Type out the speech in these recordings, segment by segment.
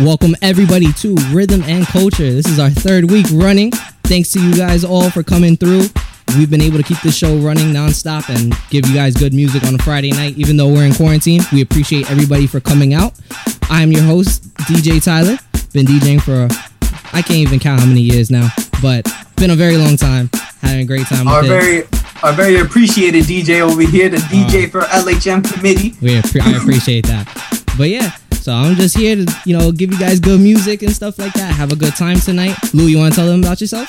Welcome everybody to Rhythm and Culture. This is our third week running. Thanks to you guys all for coming through. We've been able to keep the show running nonstop and give you guys good music on a Friday night, even though we're in quarantine. We appreciate everybody for coming out. I'm your host, DJ Tyler. Been DJing for, I can't even count how many years now, but been a very long time. Having a great time with Our it. very our very appreciated DJ over here, the DJ uh, for LHM committee. We appre- I appreciate that. But yeah, so I'm just here to, you know, give you guys good music and stuff like that. Have a good time tonight. Lou, you want to tell them about yourself?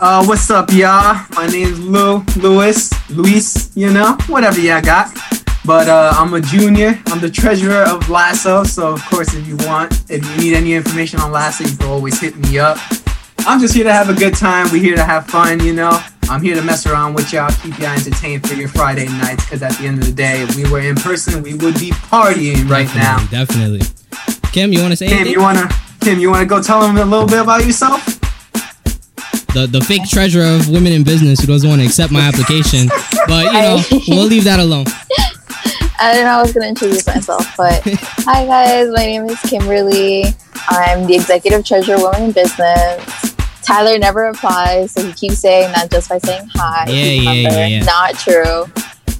Uh, what's up, y'all? My name's Lou, Louis, Luis, you know, whatever y'all got. But uh, I'm a junior. I'm the treasurer of Lasso. So, of course, if you want, if you need any information on Lasso, you can always hit me up. I'm just here to have a good time. We're here to have fun, you know. I'm here to mess around with y'all, keep y'all entertained for your Friday nights. Because at the end of the day, if we were in person, we would be partying right now. Definitely. Kim, you want to say Kim, anything? you wanna Kim, you wanna go tell them a little bit about yourself? the the fake treasurer of women in business who doesn't want to accept my application. But you know, we'll leave that alone. I didn't know I was going to introduce myself, but hi guys, my name is Kimberly. I'm the executive treasurer of Women in Business. Tyler never replies, so he keeps saying that just by saying hi. Yeah, yeah, yeah, yeah. Not true.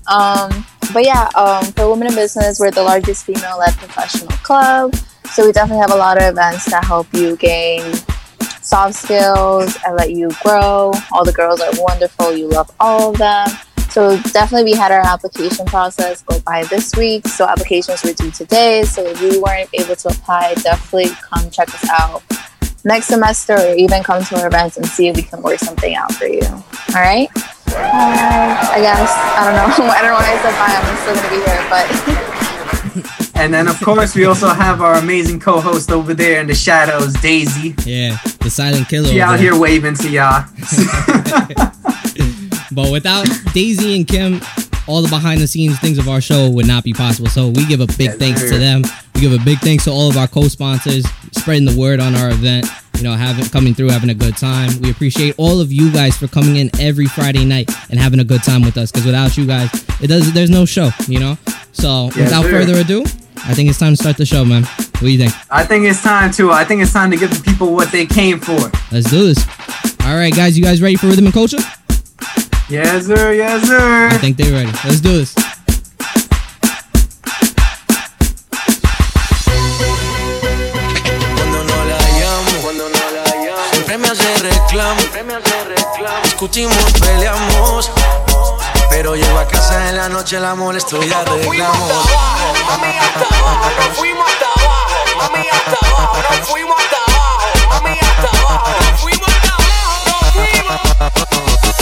Um, but yeah, um, for Women in Business, we're the largest female-led professional club. So we definitely have a lot of events that help you gain soft skills and let you grow. All the girls are wonderful. You love all of them. So definitely we had our application process go by this week. So applications were due today. So if you weren't able to apply, definitely come check us out next semester or even come to our events and see if we can work something out for you. All right? Uh, I guess. I don't know. I don't know why I said bye. I'm still going to be here, but And then of course we also have our amazing co-host over there in the shadows, Daisy. Yeah, the silent killer. She over out there. here waving to y'all. But without Daisy and Kim, all the behind the scenes things of our show would not be possible. So we give a big Yes, thanks sir. to them. We give a big thanks to all of our co-sponsors spreading the word on our event. You know, having coming through, having a good time. We appreciate all of you guys for coming in every Friday night and having a good time with us. Because without you guys, it does. There's no show. You know. So Yes, without sir. further ado, I think it's time to start the show, man. What do you think? I think it's time to. I think it's time to give the people what they came for. Let's do this. All right, guys, you guys ready for rhythm and culture? Yes, sir. Yes, I sir. think they're ready. Let's do this. Cuando no la llamo, cuando no la llamo, siempre me hace reclamo, siempre me hace reclamo. Discutimos, peleamos, pero llego a casa en la noche, la molesto y la. Mami, hasta abajo, nos fuimos hasta abajo. Mami, hasta abajo, nos fuimos hasta abajo. Mami, hasta abajo, nos fuimos hasta abajo. Nos fuimos,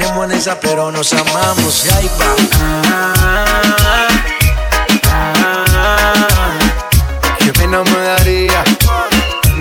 mantenemos en esa, pero nos amamos. Y ahí va. Qué pena me daría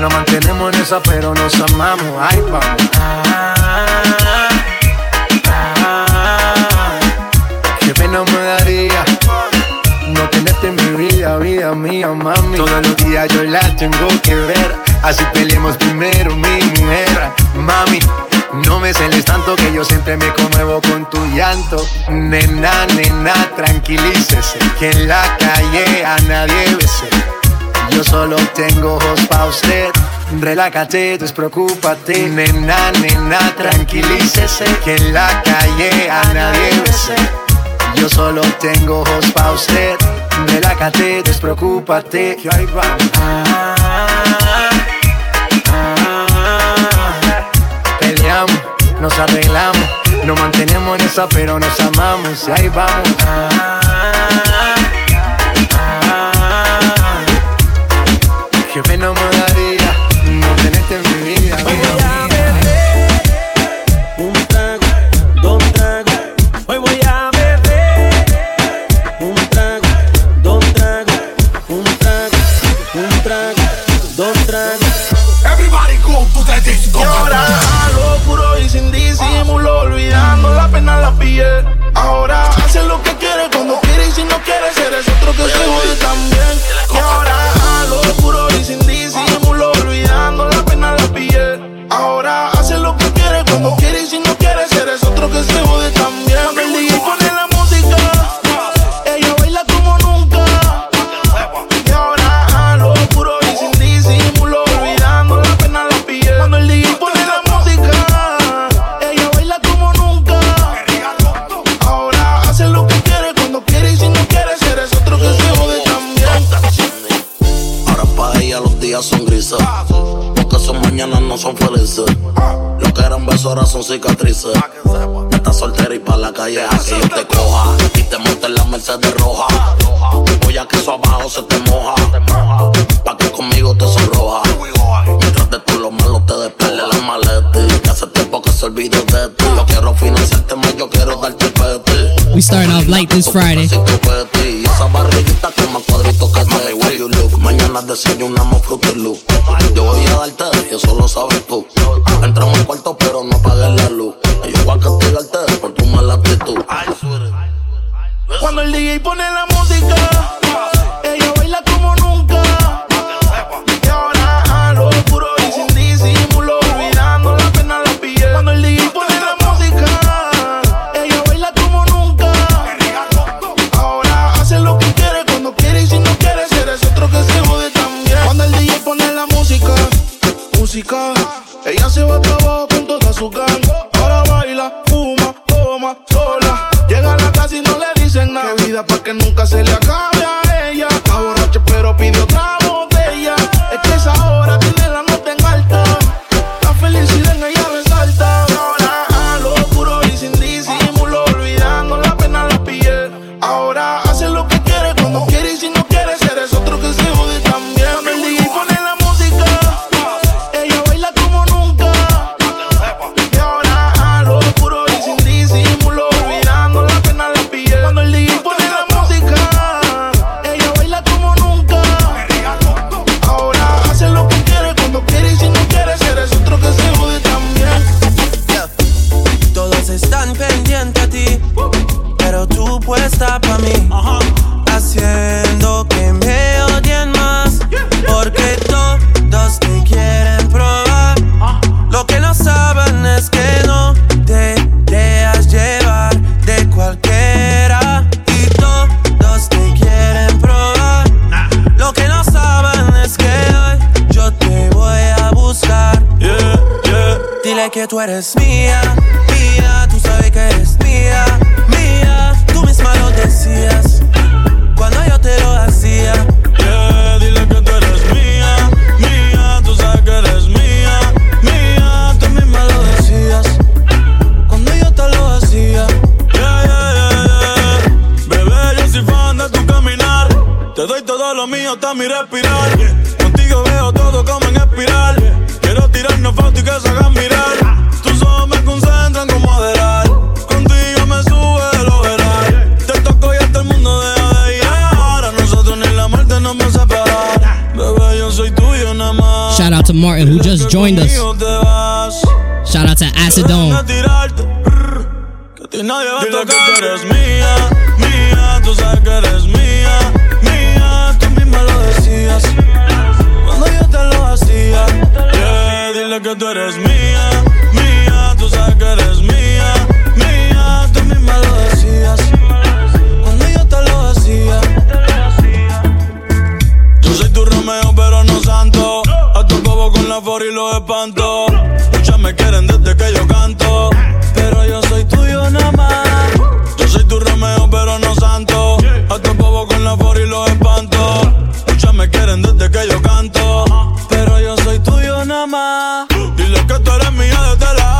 nos mantenemos en esa, pero nos amamos. Ahí vamos. Qué pena me daría no tenerte en mi vida, vida mía, mami. Todos los días yo la tengo que ver. Así peleemos primero, mi mujer, mami. No me celes tanto que yo siempre me conmuevo con tu llanto. Nena, nena, tranquilícese. Que en la calle a nadie bese. Yo solo tengo ojos pa' usted. Relájate, despreocúpate. Nena, nena, tranquilícese. Que en la calle a nadie bese. Yo solo tengo ojos pa' usted. Relájate, despreocúpate. Que ahí va. Peleamos, nos arreglamos. Nos mantenemos en esa, pero nos amamos. Y ahí vamos. Giving them mis horas son cicatrices. Estás soltera y pa' la calle a que yo te coja. Y te monte en la Mercedes roja. Voy a que eso abajo se te moja. Pa' que conmigo te sonroja. Mientras de todo lo malo te despele la maleta. Que hace tiempo que se olvidó de ti. Yo quiero financiarte más, yo quiero darte we starting off light this Friday. Mañana desayunamos Fruity Loop. Yo voy a darte y eso lo sabes tú. Entramos al cuarto pero no apagues la luz. Yo voy a castigarte por tu mala actitud. Cuando el DJ pone la música que nunca se le eres mía. just joined us. Shout out to Acidone. los espanto. Muchas me quieren desde que yo canto. Pero yo soy tuyo nada más. Dile que tú eres mía desde la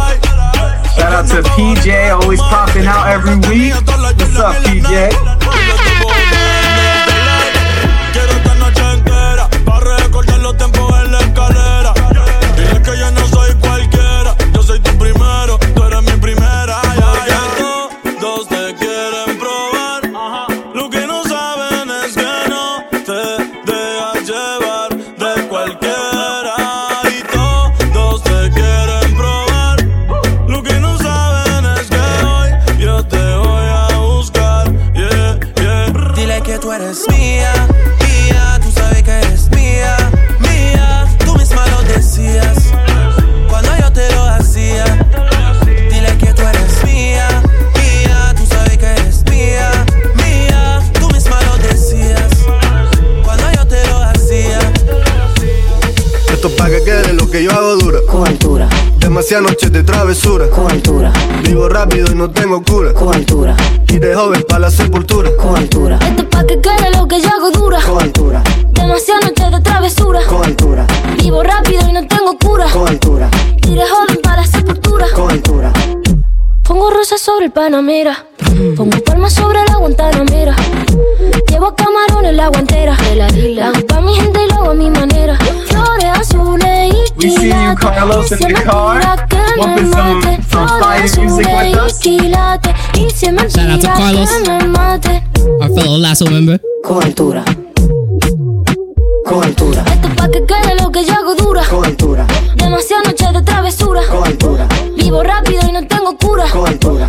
Shout out to PJ, always popping out every week. What's up, PJ? Demasiadas noches de travesura. Con altura, Vivo rápido y no tengo cura. con altura, Y de joven para la sepultura. con altura, Esto es pa' que quede lo que yo hago dura. con altura, Demasiadas noches de travesura. con altura, Vivo rápido y no tengo cura. con altura, Tiré joven para la sepultura. con altura. Pongo rosas sobre el Panamera. Pongo palmas sobre la Guantanamera. Llevo camarones la guantera. La hago pa' mi gente y lo hago a mi manera. Flores azules y We see you. Carlos, in the car, bumping some- some fire music with us. Shout out to Carlos. Our fellow Lasso member. Con altura, Esto es pa' que quede lo que yo hago dura. con altura, Demasiadas noches de travesura. con altura, Vivo rápido y no tengo cura. con altura,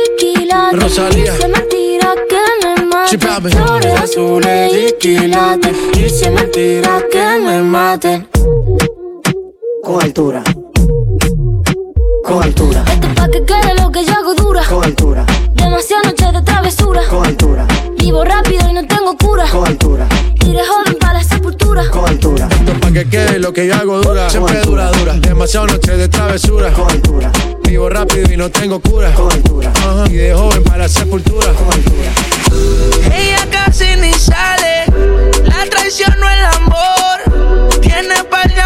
quilates. Rosalía. Y se me tira que me mate. Chipabe. Flores azules y quilates. Y se me tira que me mate. Con altura, con altura, Esto es pa' que quede lo que yo hago dura. con altura, Demasiadas noches de travesura. con altura, Vivo rápido y no tengo cura. con altura, Tiré joven para la sepultura. con altura, Esto pa' que quede lo que yo hago dura. Siempre dura, dura. Demasiadas noches de travesura. con altura, Vivo rápido y no tengo cura. Y de joven para la sepultura. Ella casi ni sale, la traición no el amor. Tiene par de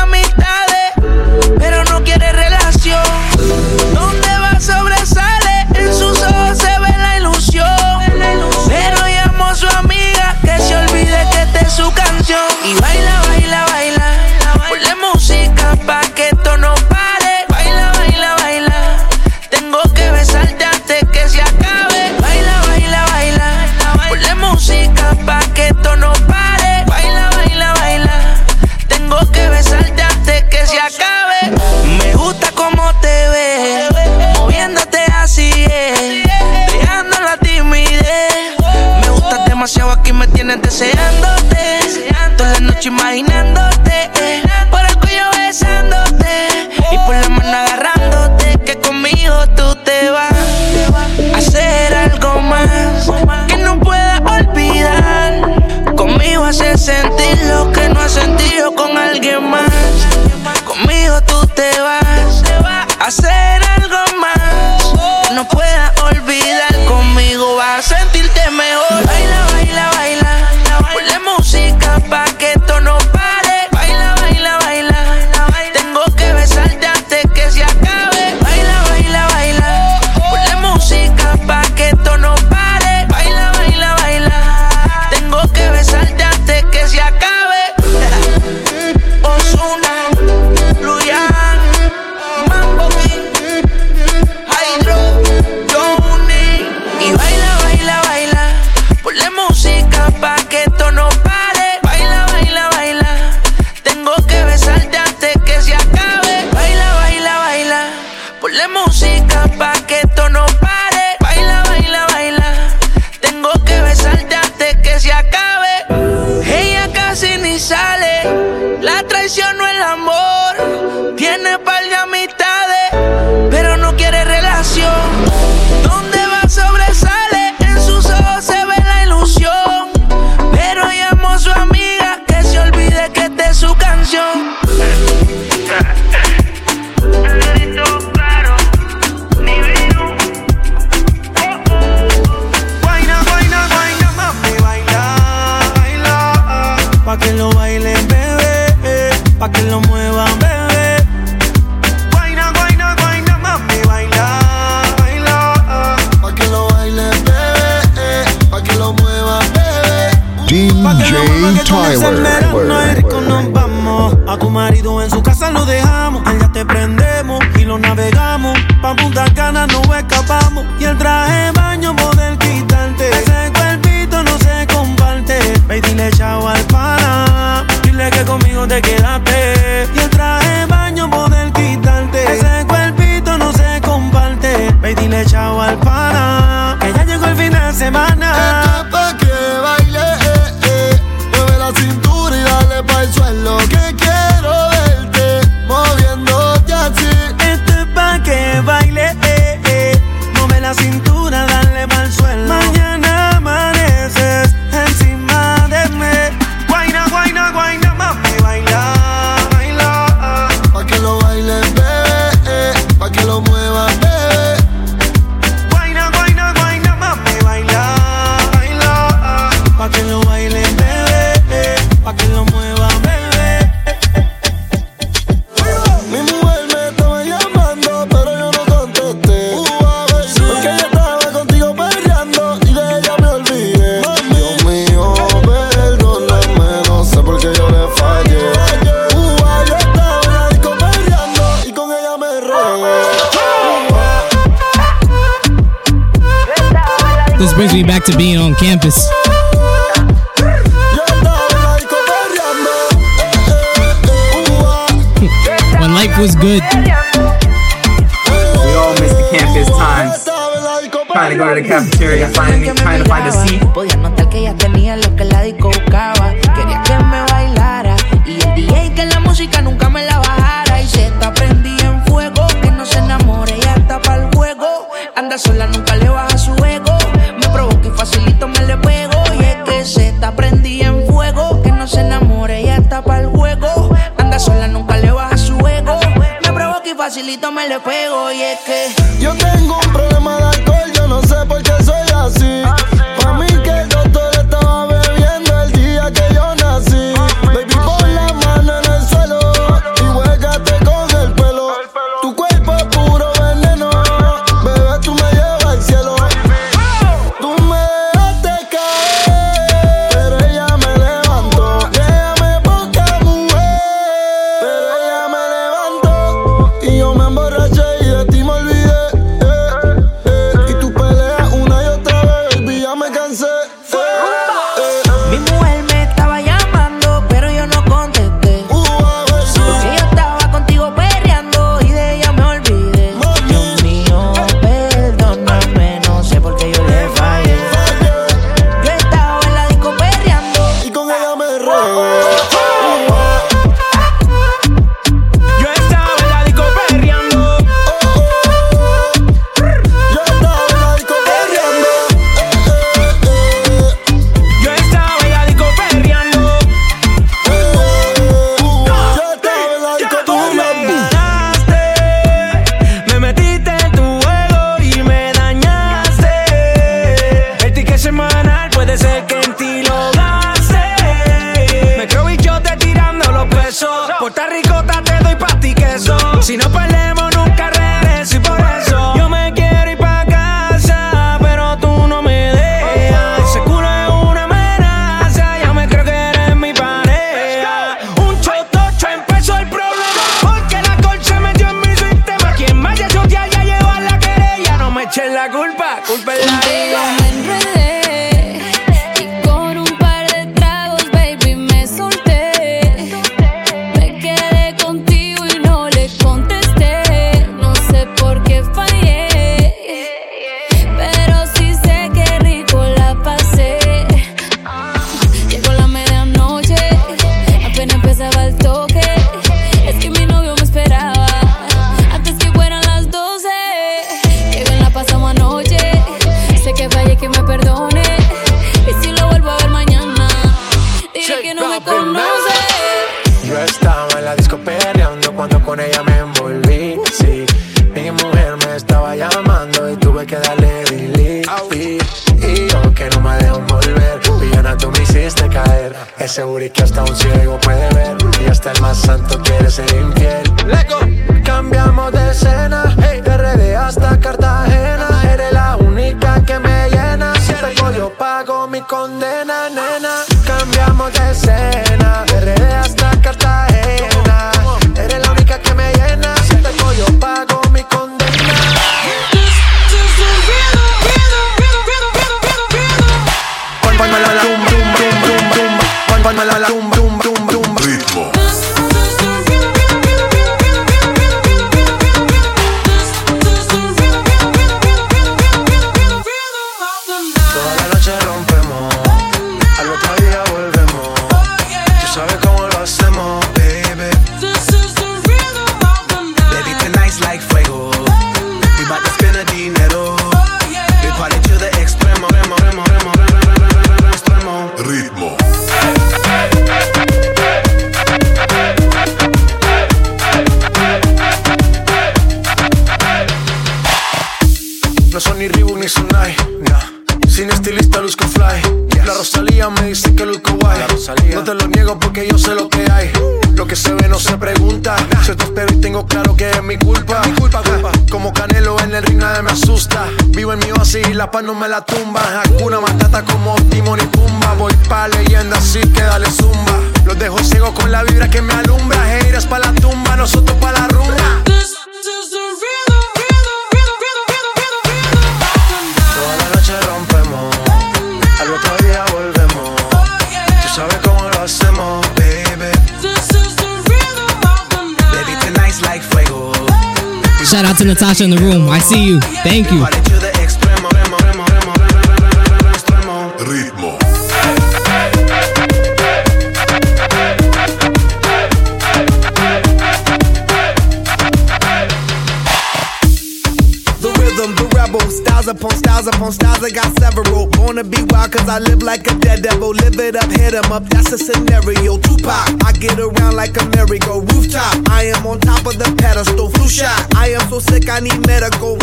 hit 'em up, that's a scenario. Tupac, I get around like a merry-go rooftop. I am on top of the pedestal, flu shot. I am so sick, I need medical.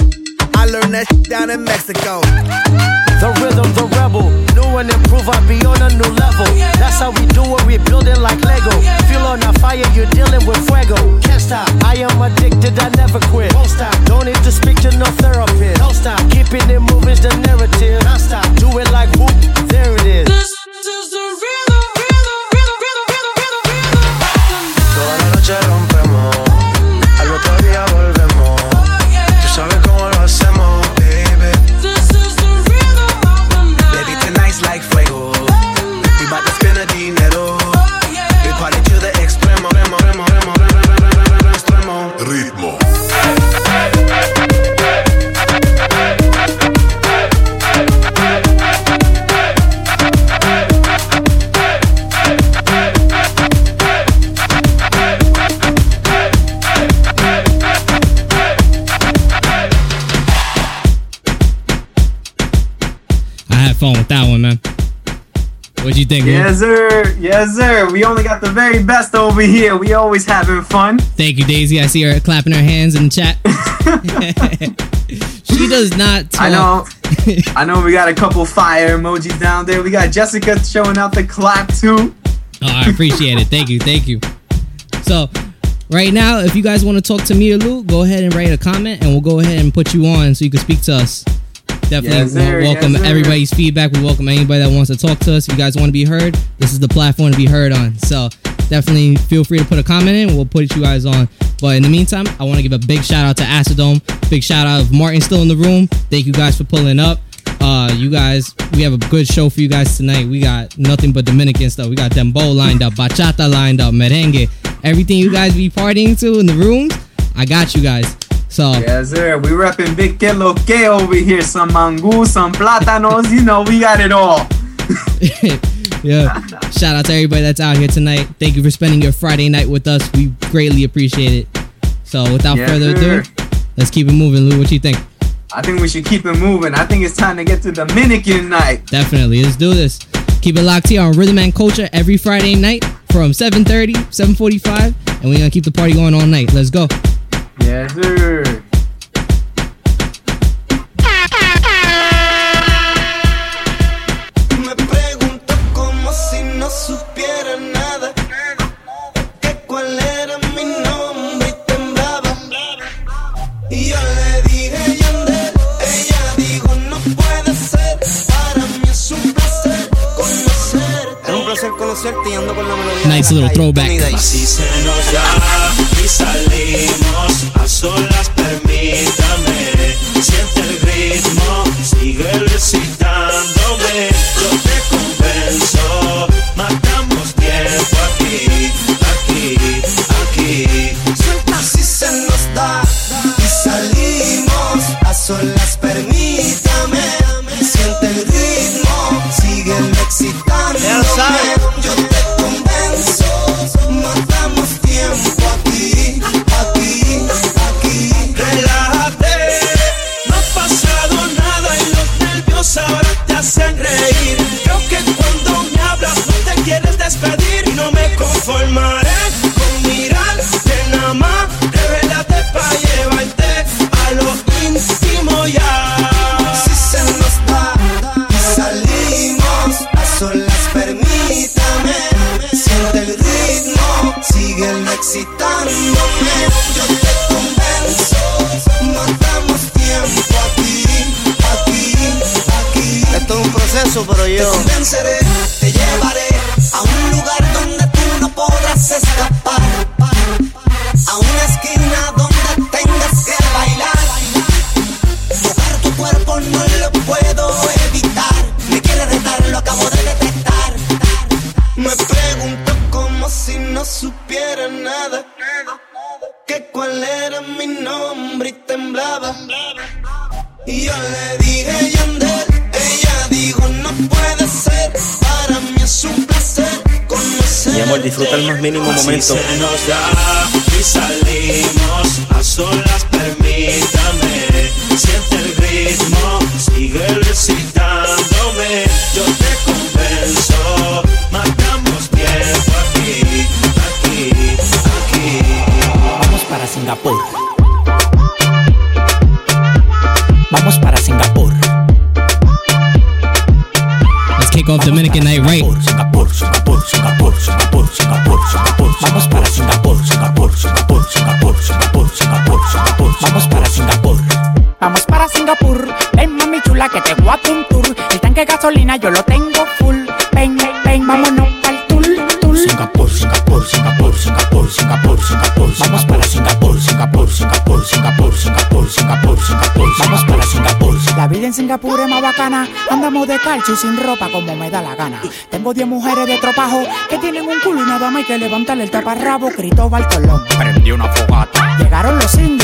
I learned that shit down in Mexico. The rhythm, the rebel. New and improve, I be on a new level. That's how we do it, we building like Lego. Feel on a fire, you're dealing with fuego. Can't stop, I am addicted, I never quit. Won't stop, don't need to speak to no therapist. Don't stop, keeping it moving's the narrative. Non stop, do it like whoop, there it is. Toda la noche said you think? Lou? Yes, sir. Yes, sir. We only got the very best over here. We always having fun. Thank you, Daisy. I see her clapping her hands in the chat. she does not talk. I know. I know we got a couple fire emojis down there. We got Jessica showing out the clap too. Oh, I appreciate it. Thank you. Thank you. So, right now, if you guys want to talk to me or Lou, go ahead and write a comment and we'll go ahead and put you on so you can speak to us. Definitely Yes, sir. welcome Yes, everybody's feedback. We welcome anybody that wants to talk to us. If you guys want to be heard, this is the platform to be heard on. So, definitely feel free to put a comment in. We'll put you guys on. But in the meantime, I want to give a big shout out to Acidome. Big shout out of Martin still in the room. Thank you guys for pulling up. Uh, you guys, we have a good show for you guys tonight. We got nothing but Dominican stuff. We got dembow lined up, bachata lined up, merengue, everything you guys be partying to in the rooms. I got you guys. So Yes, sir. We repping Big Que Lo Que over here. Some mango, some plátanos. You know, we got it all. yeah, shout out to everybody that's out here tonight. Thank you for spending your Friday night with us. We greatly appreciate it. So without Yes, further sir. ado, let's keep it moving. Lou, what you think? I think we should keep it moving. I think it's time to get to Dominican night. Definitely. Let's do this. Keep it locked here on Rhythm and Culture every Friday night from 7.30, 7.45. And we're going to keep the party going all night. Let's go. 也是。Placer conocerte y ando con la melodía. Nice little throwback. Si se nos da y salimos a solas, permítame. Siente el ritmo, sigue recitándome. sin ropa como me da la gana. Tengo 10 mujeres de tropajo que tienen un culo y nada más hay que levantarle el taparrabo. Cristóbal Colón. Prendí una fogata. Llegaron los indios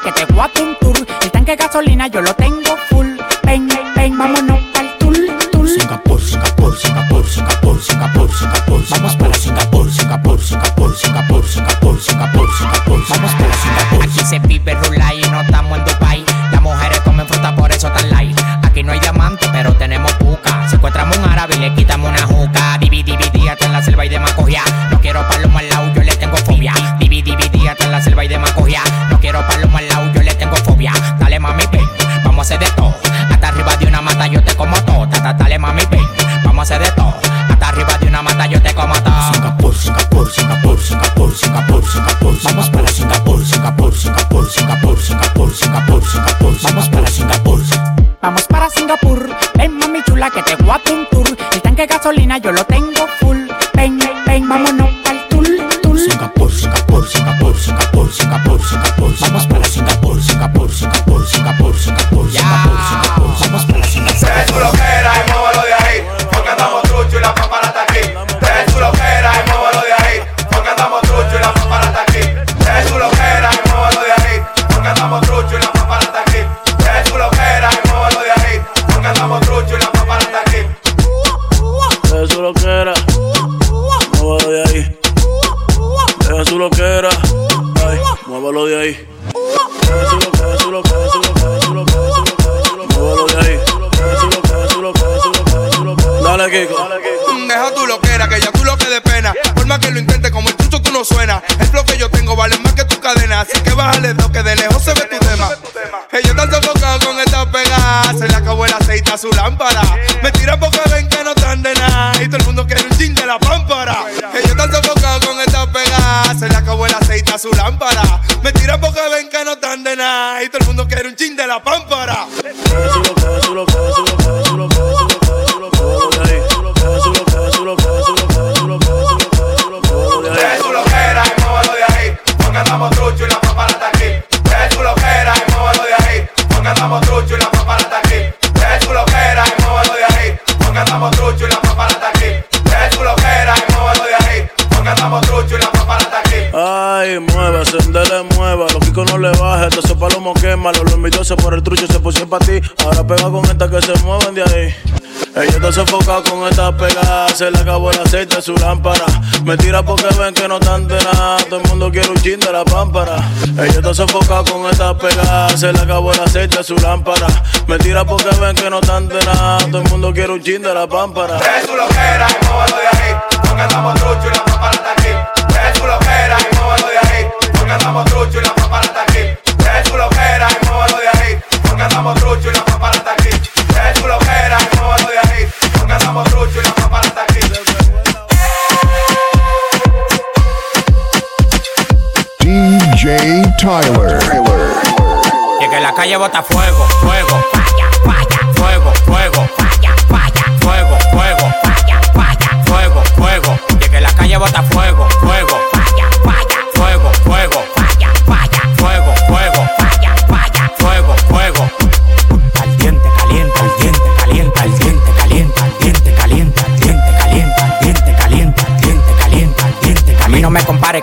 que te voy un tour. El tanque de gasolina yo lo tengo por el trucho se pusieron para ti. Ahora pega con esta que se mueven de ahí. Ella está sofocada con esta pegada, se le acabó el aceite a su lámpara. Me tira porque ven que no tan de nada, todo el mundo quiere un chin de la pámpara. Ella está sofocada con esta pegada, se le acabó el aceite a su lámpara. Me tira porque ven que no tan de nada, todo el mundo quiere un chin de la pámpara. Es su loquera, no de ahí, porque estamos trucho y la DJ Tyler. Y la calle bota fuego, fuego, falla, falla, fuego, fuego, falla, falla, fuego, fuego, falla, falla, fuego, fuego. Y es que la calle bota fuego, fuego.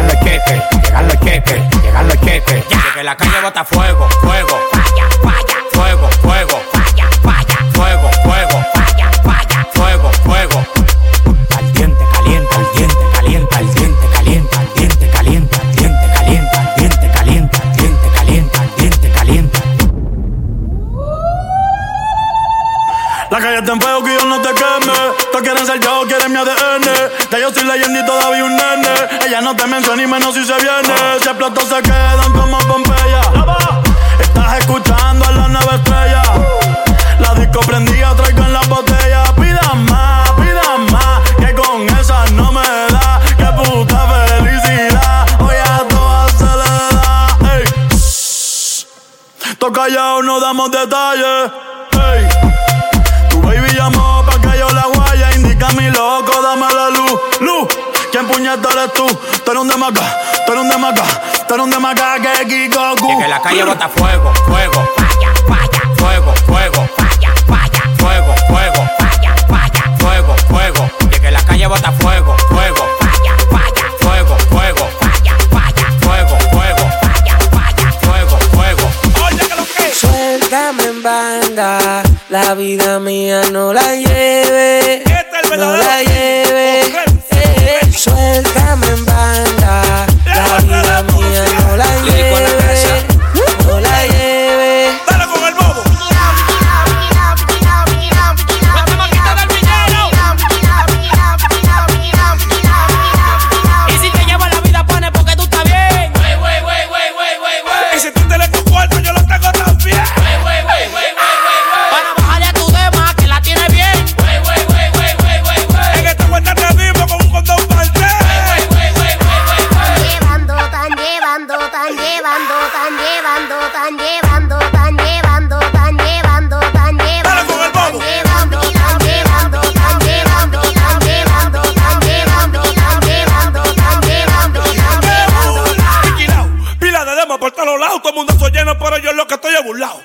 Llegan los cheques, llegan los cheques, llegan los cheques. Ya. Que la calle bota fuego, fuego. No te menciona ni menos si se viene. Si explotó se quedan como Pompeya. Estás escuchando a la nueva estrella. La disco prendida, traigo en la botella. Pidan más, pidan más. Que con esa no me da. Que puta felicidad. Hoy a todas se le da. Ey. Toca callado, no damos detalles. Puñeta eres tú? Tú eres un demaca, tú eres un demaca, tú eres un demaca que Kiko Y que la calle bota fuego, fuego. Falla, falla. Fuego, fuego. Falla, falla. Fuego, fuego. Falla, falla. Fuego, fuego. Y que la calle bota fuego, fuego. Falla, falla. Fuego, fuego. Falla, falla. Fuego, fuego. Falla, falla. Fuego, fuego. Suéltame en banda, la vida mía no la lleve, todo el mundo soy lleno, pero yo es lo que estoy burlado.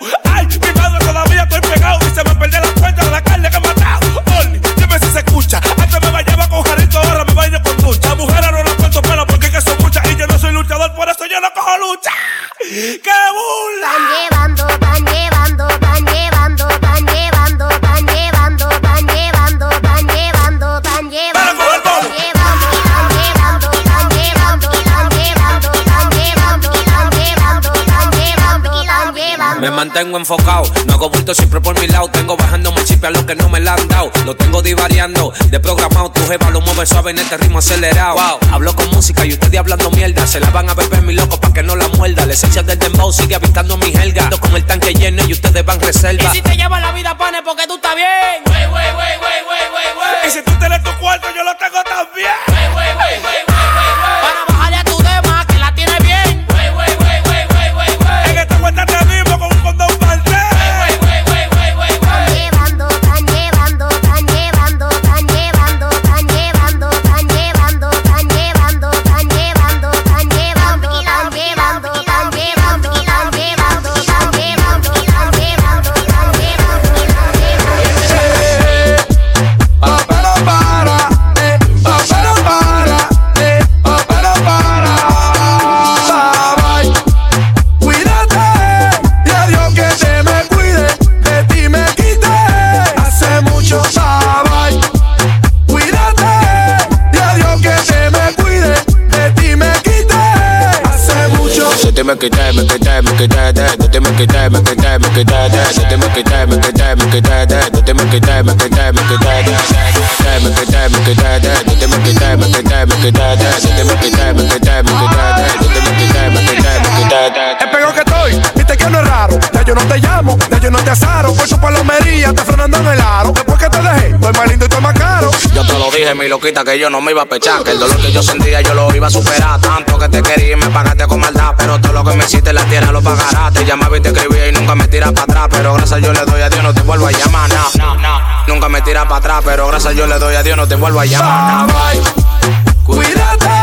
Mantengo enfocado, no hago bulto siempre por mi lado. Tengo bajando mi chip a los que no me la han dado. Lo tengo divariando, de programado. Tu jeva lo mueve suave en este ritmo acelerado. Wow. Hablo con música y ustedes hablando mierda. Se la van a beber mi loco pa' que no la muerda. La esencia del dembow sigue habitando mi helga. Ando con el tanque lleno y ustedes van reserva. Y si te lleva la vida, pone porque tú estás bien. quitar, me quitar, me no te no te no te no te no te no te. Es peor que estoy, viste que no es raro, ya yo no te llamo, ya yo no te asaro, por su palomería, está frenando en el aro dije, mi loquita, que yo no me iba a pechar. Que el dolor que yo sentía yo lo iba a superar. Tanto que te quería y me pagaste con maldad. Pero todo lo que me hiciste en la tierra lo pagarás. Te llamaba y te escribía y nunca me tiras para atrás. Pero gracias yo le doy a Dios, no te vuelvo a llamar. No. Nunca me tiras para atrás. Pero gracias yo le doy a Dios, no te vuelvo a llamar. Bye. Cuídate,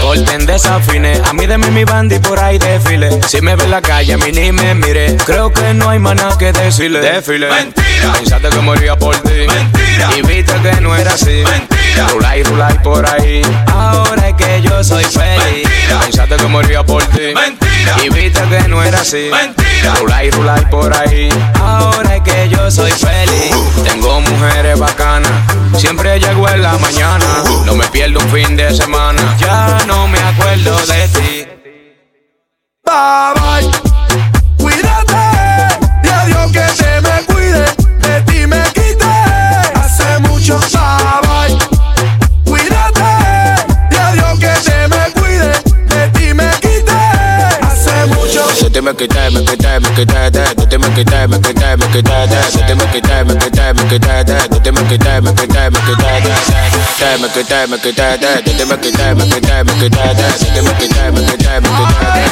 Corten desafine, a mí de mí mi por ahí desfile. Si me ve en la calle, a mí ni me mire. Creo que no hay nada que decirle. Desfile. Mentira. Pensaste que moría por ti. Mentira. Y viste que no era así. Mentira. Rulay, rulay por ahí. Ahora es que yo soy feliz. Mentira. Pensaste que moría por ti. Mentira. Y viste que no era así. Mentira. Rulay, rulay por ahí. Ahora es que yo soy feliz. Tengo mujeres bacanas. Siempre llego en la mañana. No me pierdo un fin de semana. Ya no me acuerdo de ti. Bye bye. Ti me quité, me quité, me quité, de ti me quité, me quité, me quité, de ti me quité, me quité, me quité, de ti me quité, me quité, me quité, de me me de ti me quité, me quité, me quité, de ti me quité, me quité, me quité,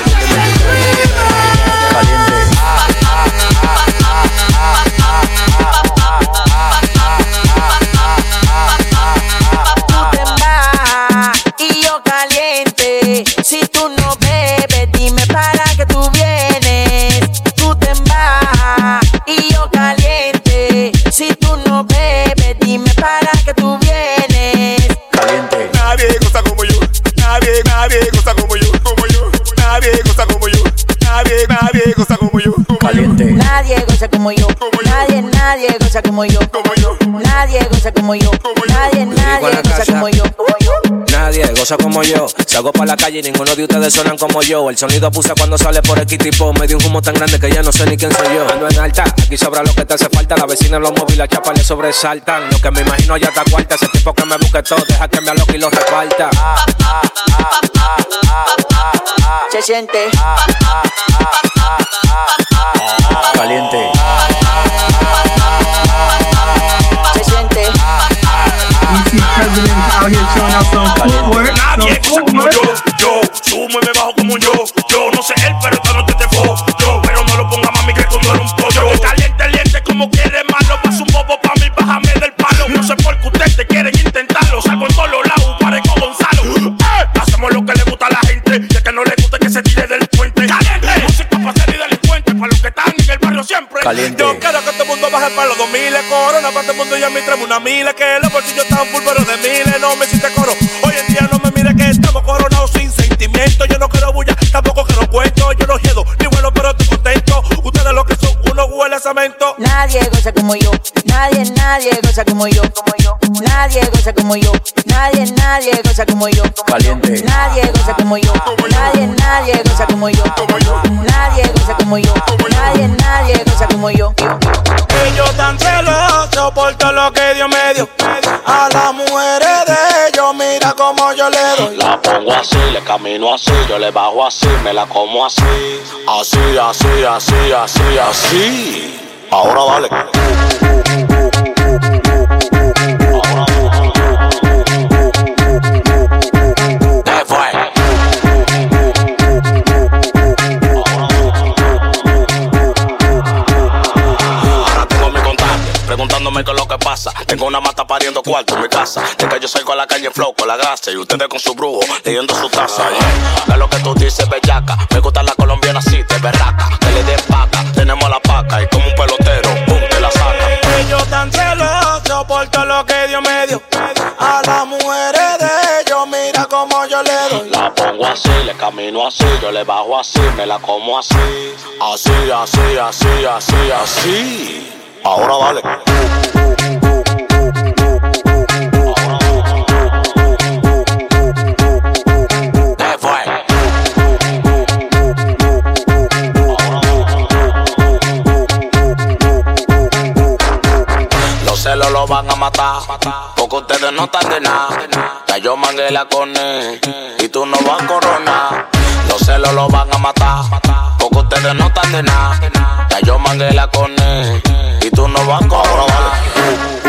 Tú te vas y yo caliente. Si tú no Nadie, nadie goza como yo, como yo. Nadie goza como yo. Nadie, nadie goza como yo. Caliente. Nadie goza como yo. Nadie, nadie goza como yo. Nadie goza como yo. Nadie, nadie goza como yo. Nadie goza como yo. Salgo para la calle y ninguno de ustedes suenan como yo. El sonido abusa cuando sale por el tipo. Me dio un humo tan grande que ya no sé ni quién soy yo. Ando en alta, aquí sobra lo que te hace falta. La vecina en los móviles, la chapa le sobresaltan. Lo que me imagino ya está cuarta. Ese tipo que me busque todo, deja que me aloque y lo reparta. Se siente. Caliente. Se siente. See presidents out here showing out some footwork. Nadie Some como yo, yo. sumo y me bajo como yo, yo no sé él, pero esta noche te fo, yo, pero no lo ponga mami que tú no eres un pollo, que caliente, caliente como quiere malo, pasa un bobo pa' mí, bájame del palo, no sé por qué ustedes te quieren intentarlo, salgo en todos los lados, parezco Gonzalo, eh, hacemos lo que le gusta a la gente, y el que no le gusta que se tire del puente, caliente, música para ser y delincuente, para los que están en el barrio siempre, Caliente. yo quiero baje para los 2000 corona para el mundo y a mí traemos una mila que los bolsillos están full pero de miles no me hiciste coro. Hoy en día no me mire que estamos coronados sin sentimiento. Yo no quiero bulla tampoco quiero cuento yo no quedo ni bueno pero estoy contento. Ustedes lo que son unos huele a cemento Nadie goza como yo. Nadie, nadie goza como yo. Como yo. Nadie goza como yo. Nadie, nadie goza como yo. Caliente. Nadie goza como yo. Nadie, nadie goza como yo. Nadie goza como yo. Nadie, nadie goza como yo. ellos tan celosos por todo lo que Dios me dio a las mujeres de ellos mira como yo le doy La pongo así, le camino así, yo le bajo así, me la como así. Así, así, así, así, así. Ahora dale. ¿Qué preguntándome Óigame con lo que pasa. Tengo una mata pariendo cuarto en mi casa. De que yo salgo a la calle flow con la grasa y ustedes con su brujo leyendo su taza. Yeah. Es lo que tú dices, bellaca. Me gusta la colombiana así, de berraca. Que le den paca. Por todo lo que Dios me dio. A las mujeres de ellos, mira cómo yo le doy. La pongo así, le camino así, yo le bajo así, me la como así. Así, así, así, así, así. Ahora dale. Los celos lo van a matar, porque ustedes no están de nada. Ya yo mangué con él, y tú no vas a coronar. Los celos lo van a matar, porque ustedes no están de nada. Ya yo mangué la con él, y tú no vas a coronar.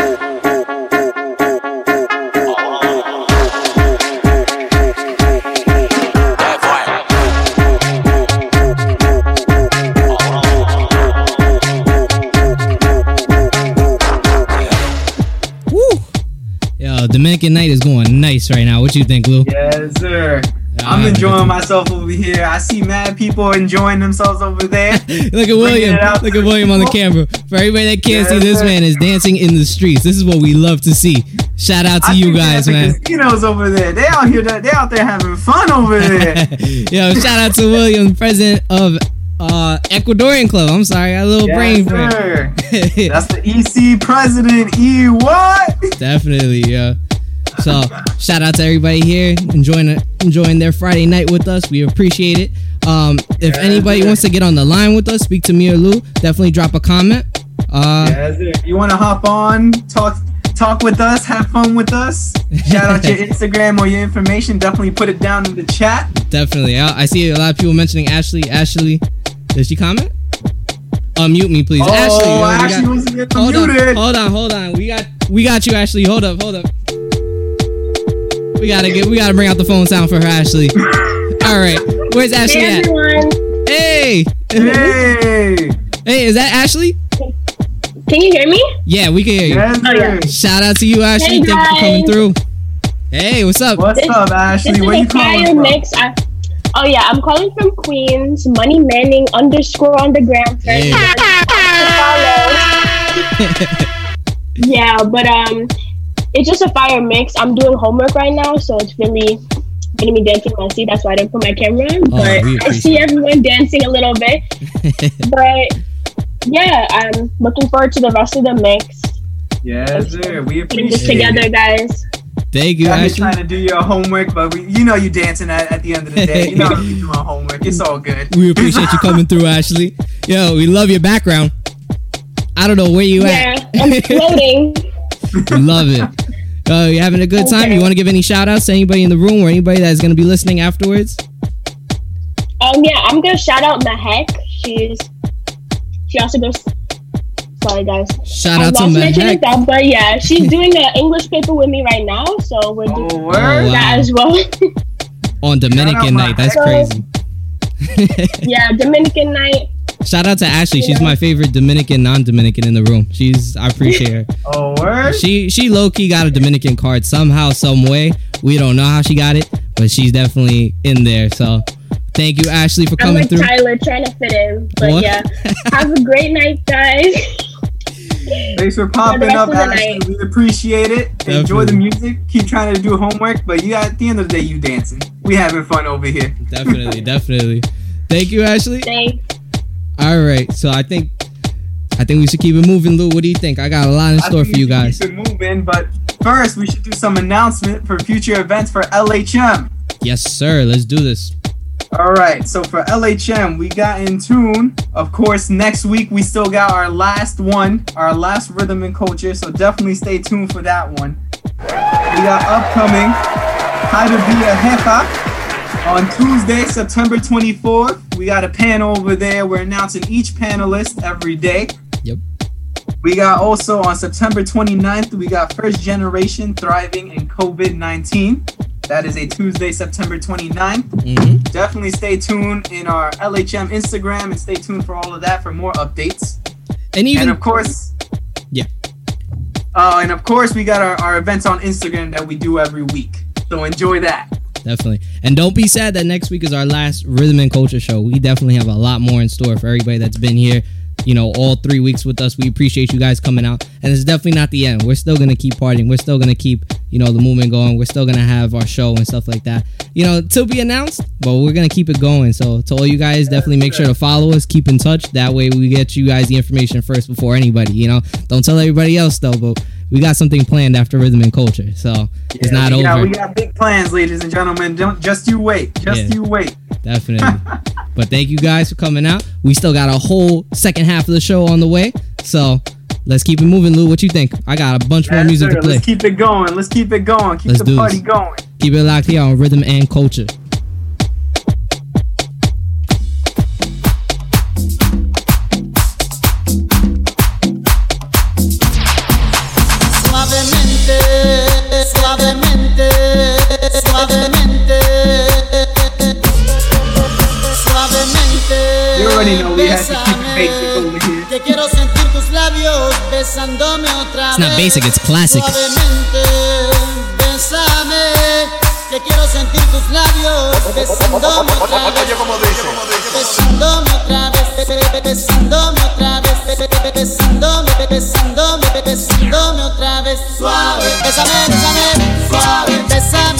Yo, Dominican night is going nice right now. What you think, Lou? Yes, sir. I'm enjoying myself over here. I see mad people enjoying themselves over there. Look at William. Look at William on the camera. For everybody that can't see, this sir. man is dancing in the streets. This is what we love to see. Shout out to I you guys, man. Casinos over there. They out here. They out there having fun over there. Yo, shout out to William, president of uh Ecuadorian club. I'm sorry, I a little brain yes, for sir. That's the EC president. E what? Definitely, yeah. So shout out to everybody here enjoying enjoying their Friday night with us. We appreciate it. Um, if anybody wants to get on the line with us, speak to me or Lou. Definitely drop a comment. Uh, Yes, sir. You want to hop on, talk, talk with us, have fun with us. Shout out your Instagram or your information. Definitely put it down in the chat. Definitely. I, I see a lot of people mentioning Ashley. Ashley, did she comment? Unmute me, please. Oh, Ashley, yo, we Ashley got- wants to get hold unmuted. on, hold on, hold on. We got, we got you, Ashley. Hold up, hold up. We gotta get, we gotta bring out the phone sound for her, Ashley. All right, where's Ashley Hey, at? everyone. Hey, hey, hey, is that Ashley? Can you hear me? Yeah, we can hear you. Yes, Oh, yeah. Shout out to you, Ashley. Hey, Thank you for coming through. Hey, what's up? What's up, Ashley? This Where is you a fire calling from? mix. I, oh yeah, I'm calling from Queens. Money Manning underscore on the gram. Hey. yeah, but um, it's just a fire mix. I'm doing homework right now, so it's really getting me dancing in my seat. That's why I didn't put my camera on. Oh, But we I see everyone dancing a little bit. but yeah, I'm looking forward to the rest of the mix. Yes, sir. We Putting this together, guys. Thank you, I'm been Ashley. trying to do your homework, but we, you know you dancing at, at the end of the day. You know you doing homework. It's all good. We appreciate you coming through, Ashley. Yo, we love your background. I don't know where you Yeah, at. I'm floating. love it. Uh, you having a good time? You want to give any shout outs to anybody in the room or anybody that's going to be listening afterwards? Um, yeah, I'm gonna shout out Mahek. She's she also goes. Sorry, guys. Shout I out to lost my train of thought, but yeah, she's doing an English paper with me right now, so we're doing Oh, Oh, that as well. On Dominican night. That's So- crazy. yeah, Dominican night. Shout out to Ashley. She's my favorite Dominican, non-Dominican in the room. She's I appreciate her. Oh, word? She she low key got a Dominican card somehow, some way. We don't know how she got it, but she's definitely in there. So thank you, Ashley, for coming I'm coming like through. Tyler trying to fit in, but What? yeah. Have a great night, guys. Thanks for popping up, of Ashley. We appreciate it. Enjoy the music. Keep trying to do homework, but you at the end of the day, you dancing. We having fun over here. Definitely, definitely. Thank you, Ashley. Thanks. All right, so I think I think we should keep it moving, Lou. What do you think? I got a lot in I store for you we should guys. Keep it moving, but first we should do some announcement for future events for LHM. Yes, sir. Let's do this. All right, so for LHM, we got in tune. Of course, next week we still got our last one, our last rhythm and culture. So definitely stay tuned for that one. We got upcoming How to Be a Jefa on Tuesday, September 24th. We got a panel over there. We're announcing each panelist every day. Yep. We got also on September 29th, we got First Generation Thriving in COVID 19. That is a Tuesday, September 29th. Mm-hmm. Definitely stay tuned in our LHM Instagram and stay tuned for all of that for more updates. And even and of course, yeah. Uh, and of course, we got our, our events on Instagram that we do every week. So enjoy that. Definitely. And don't be sad that next week is our last Rhythm and Culture show. We definitely have a lot more in store for everybody that's been here, you know, all three weeks with us. We appreciate you guys coming out. And it's definitely not the end. We're still going to keep partying. We're still going to keep, you know, the movement going. We're still going to have our show and stuff like that, you know, to be announced, but we're going to keep it going. So to all you guys, definitely make sure to follow us, keep in touch. That way we get you guys the information first before anybody, you know. Don't tell everybody else though, but we got something planned after Rhythm and Culture. So it's not we over. Got, we got big plans, ladies and gentlemen. Don't just you wait. Just Yeah. you wait. Definitely. but thank you guys for coming out. We still got a whole second half of the show on the way. So let's keep it moving, Lou. What you think? I got a bunch more music sir. to play. Let's keep it going. Let's keep it going. Keep Let's the party this. going. Keep it locked here on Rhythm and Culture. You already know we have to keep it basic over here. Que quiero sentir tus labios besándome otra It's not basic, it's classic. Suavemente, bésame. Que quiero sentir tus labios besándome otra vez. Besándome otra vez, besándome otra vez, besándome, besándome, besándome otra vez. Suave, bésame, bésame, suave, bésame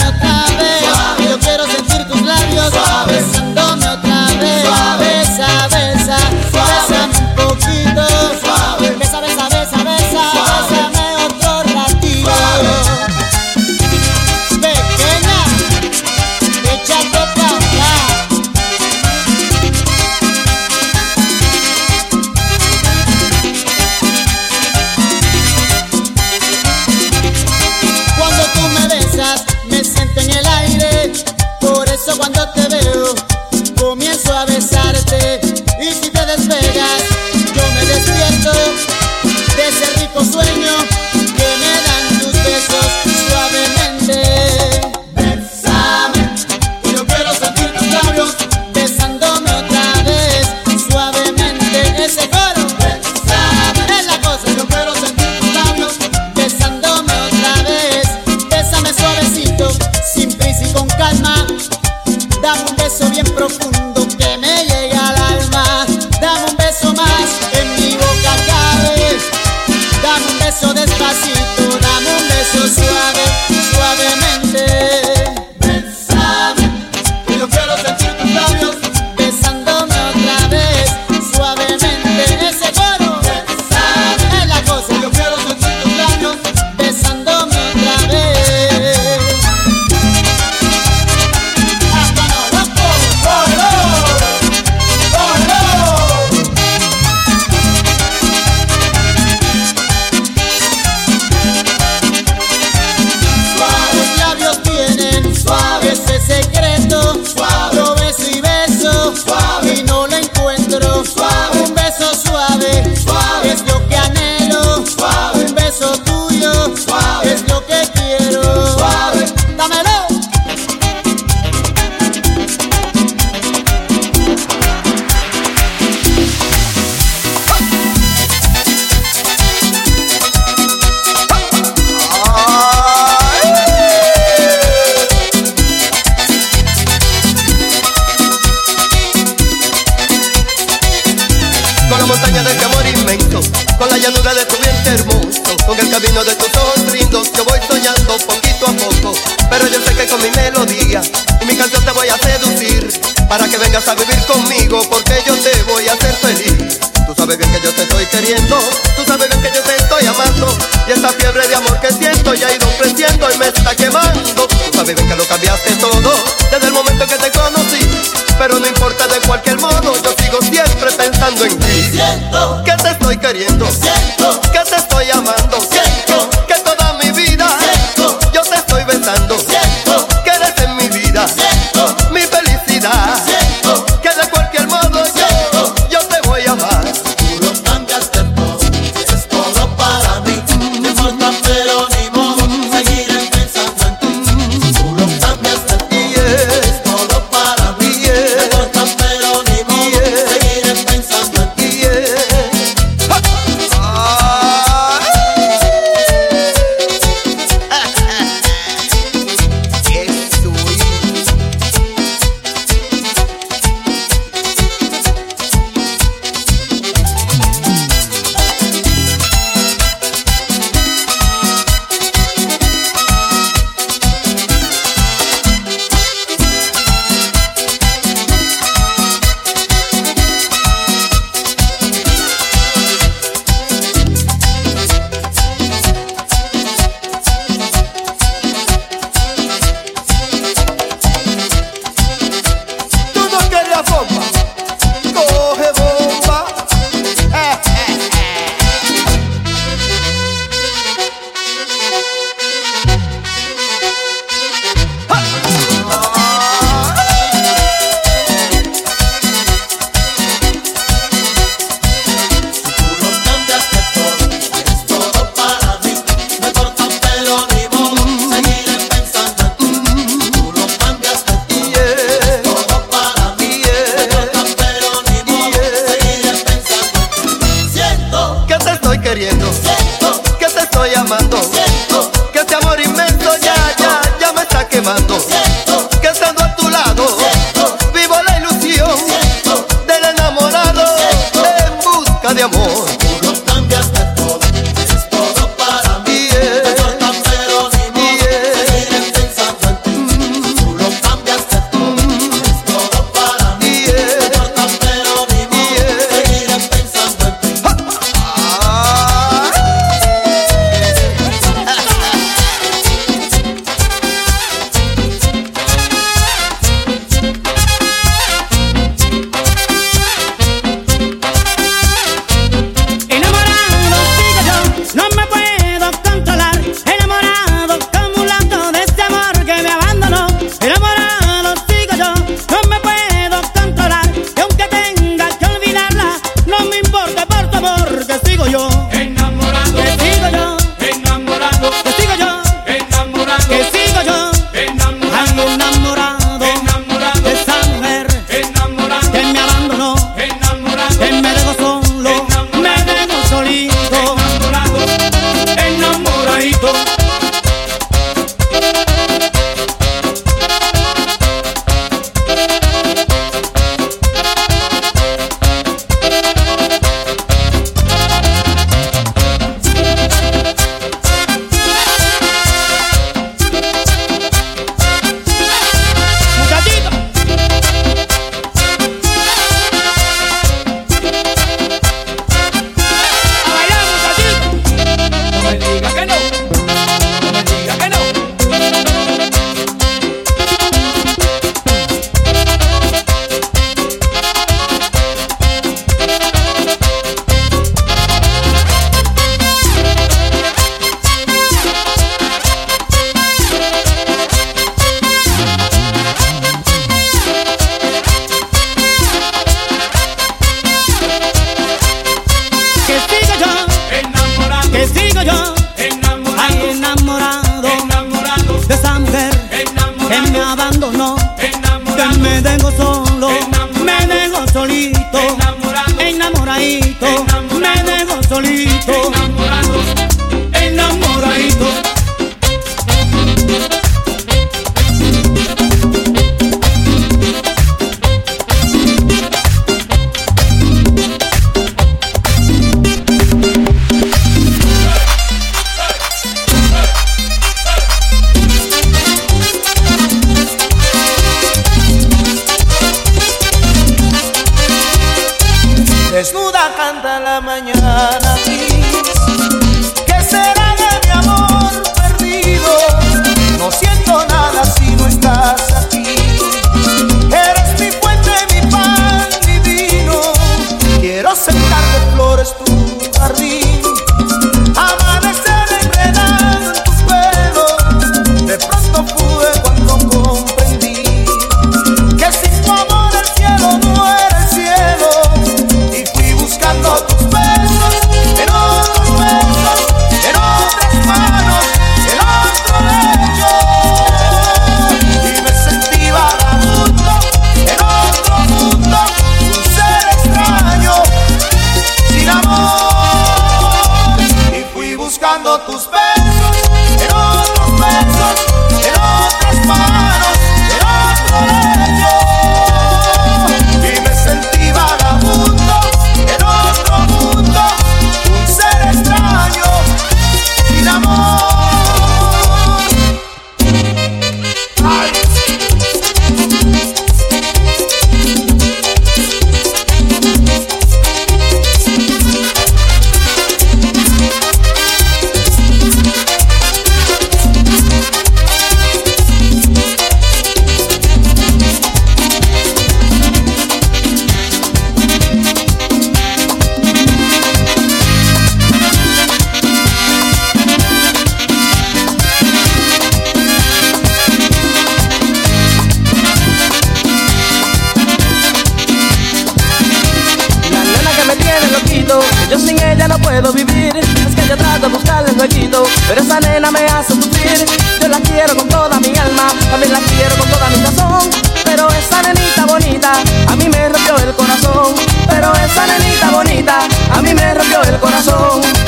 Es que yo trato de buscarle el jueguito Pero esa nena me hace sufrir. Yo la quiero con toda mi alma También la quiero con toda mi razón Pero esa nenita bonita A mí me rompió el corazón. Pero esa nenita bonita A mí me rompió el corazón.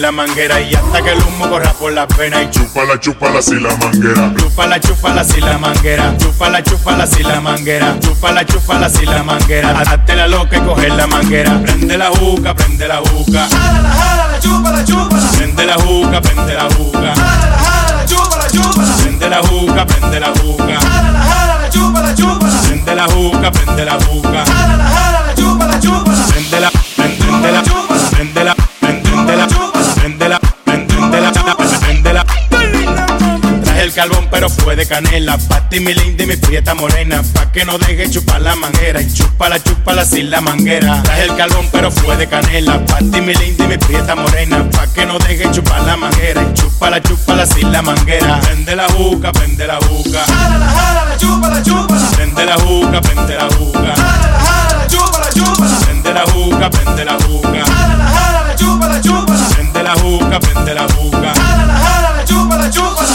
la manguera y hasta que el humo corra por las venas y chupa chúpala, chúpala si la manguera. chupa Chúpala, chúpala si la manguera. Chúpala, chúpala si la manguera. Chúpala, chúpala si la manguera. Hazte la loca y coger la manguera. Prende la juca, prende la juca. Jálala, jálala, chúpala, chúpala. Prende la juca, prende la juca. Jálala, jálala, chúpala. Prende la juca, prende la juca. Jálala, jálala, chúpala, chúpala. Prende la juca, prende la juca. galbón, pero fue de canela. Pati, mi linda y mi prieta morena. Pa' que no deje chupar la manguera. Y chúpala, chúpala sin la manguera. Traje el galbón, pero fue de canela. Pati, mi linda y mi prieta morena. Pa' que no deje chupar la manguera. Y chúpala, chúpala sin la manguera. Prende la juca, prende la juca. Jálala, jálala, chúpala, chúpala. Prende la juca, prende la juca. Jálala, jálala, chúpala, chúpala. Prende la juca, prende la juca. Jálala, jálala, chúpala, chúpala. Prende la juca, prende la juca. Jálala, jálala.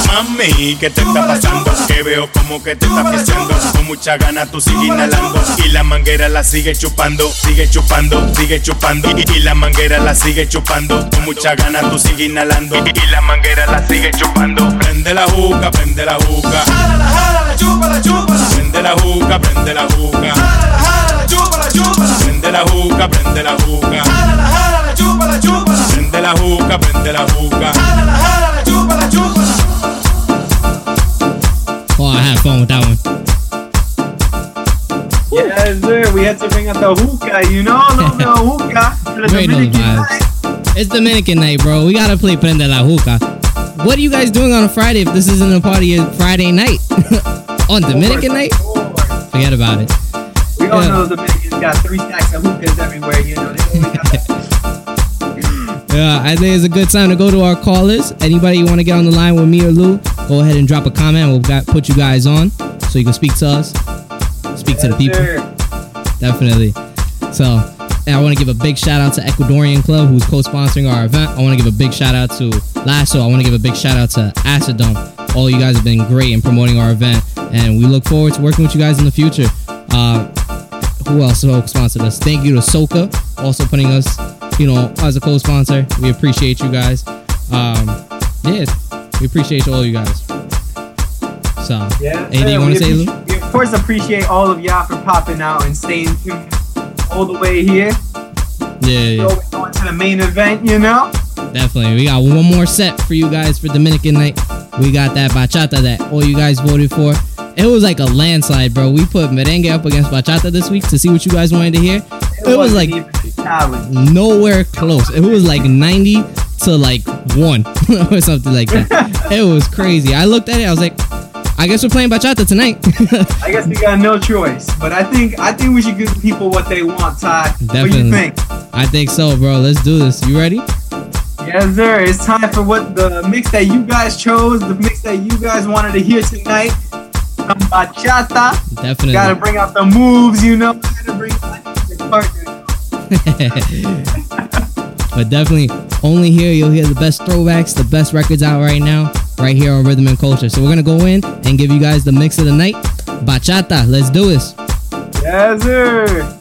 Mami, ¿qué te está pasando? Que veo como que te está pisando. Con mucha gana tú sigues inhalando. Y la manguera la sigue chupando, sigue chupando, sigue chupando. Y, y la manguera la sigue chupando. Con mucha gana tú sigues inhalando. Y, y la manguera la sigue chupando. Prende la juca, prende la juca. Jálala, jálala, chúpala, chúpala. Prende la juca, prende la juca. Jálala, jálala, chúpala, chúpala. Prende la juca, prende la juca. Jálala, jálala, chúpala, chúpala. Prende la juca, prende la juca. Jálala, jálala, I had fun with that one. Yes, sir. We had to bring out the hookah, you know, little hookah. the Dominican night. It's Dominican night, bro. We gotta play Prende la Juca. What are you guys doing on a Friday if this isn't a party of Friday night? on Dominican night? Forget about it. We all Yeah. know the Dominicans got three stacks of hookahs everywhere, you know. They always got. Yeah, I think it's a good time to go to our callers. Anybody you want to get on the line with me or Lou, go ahead and drop a comment. We'll got, put you guys on so you can speak to us, speak to the people. Definitely. So, and I want to give a big shout out to Ecuadorian Club who's co-sponsoring our event. I want to give a big shout out to Lasso. I want to give a big shout out to Acidome. All you guys have been great in promoting our event, and we look forward to working with you guys in the future. Uh, who else co-sponsored us? Thank you to Soka, also putting us, you know, as a co-sponsor. We appreciate you guys. Um, yeah, we appreciate all you guys. So, Yeah, anything you want to say, Lou? We of course appreciate all of y'all for popping out and staying tuned all the way here. Yeah, yeah. So we're going to the main event, you know. Definitely. We got one more set for you guys for Dominican night. We got that bachata that all you guys voted for. It was like a landslide, bro. We put merengue up against bachata this week to see what you guys wanted to hear. It, was like nowhere close. It was like 90 to like 1 or something like that. it was crazy. I looked at it, I was like, I guess we're playing bachata tonight. I guess we got no choice, but I think I think we should give people what they want, Ty. What do Definitely. you think? I think so, bro. Let's do this. You ready? Yes, sir. It's time for what the mix that you guys chose, the mix that you guys wanted to hear tonight. Some bachata. Definitely. Gotta bring out the moves, you know. Gotta bring out the partner. but definitely only here you'll hear the best throwbacks, the best records out right now, right here on Rhythm and Culture. So we're gonna go in and give you guys the mix of the night. Bachata, let's do this. Yes, sir.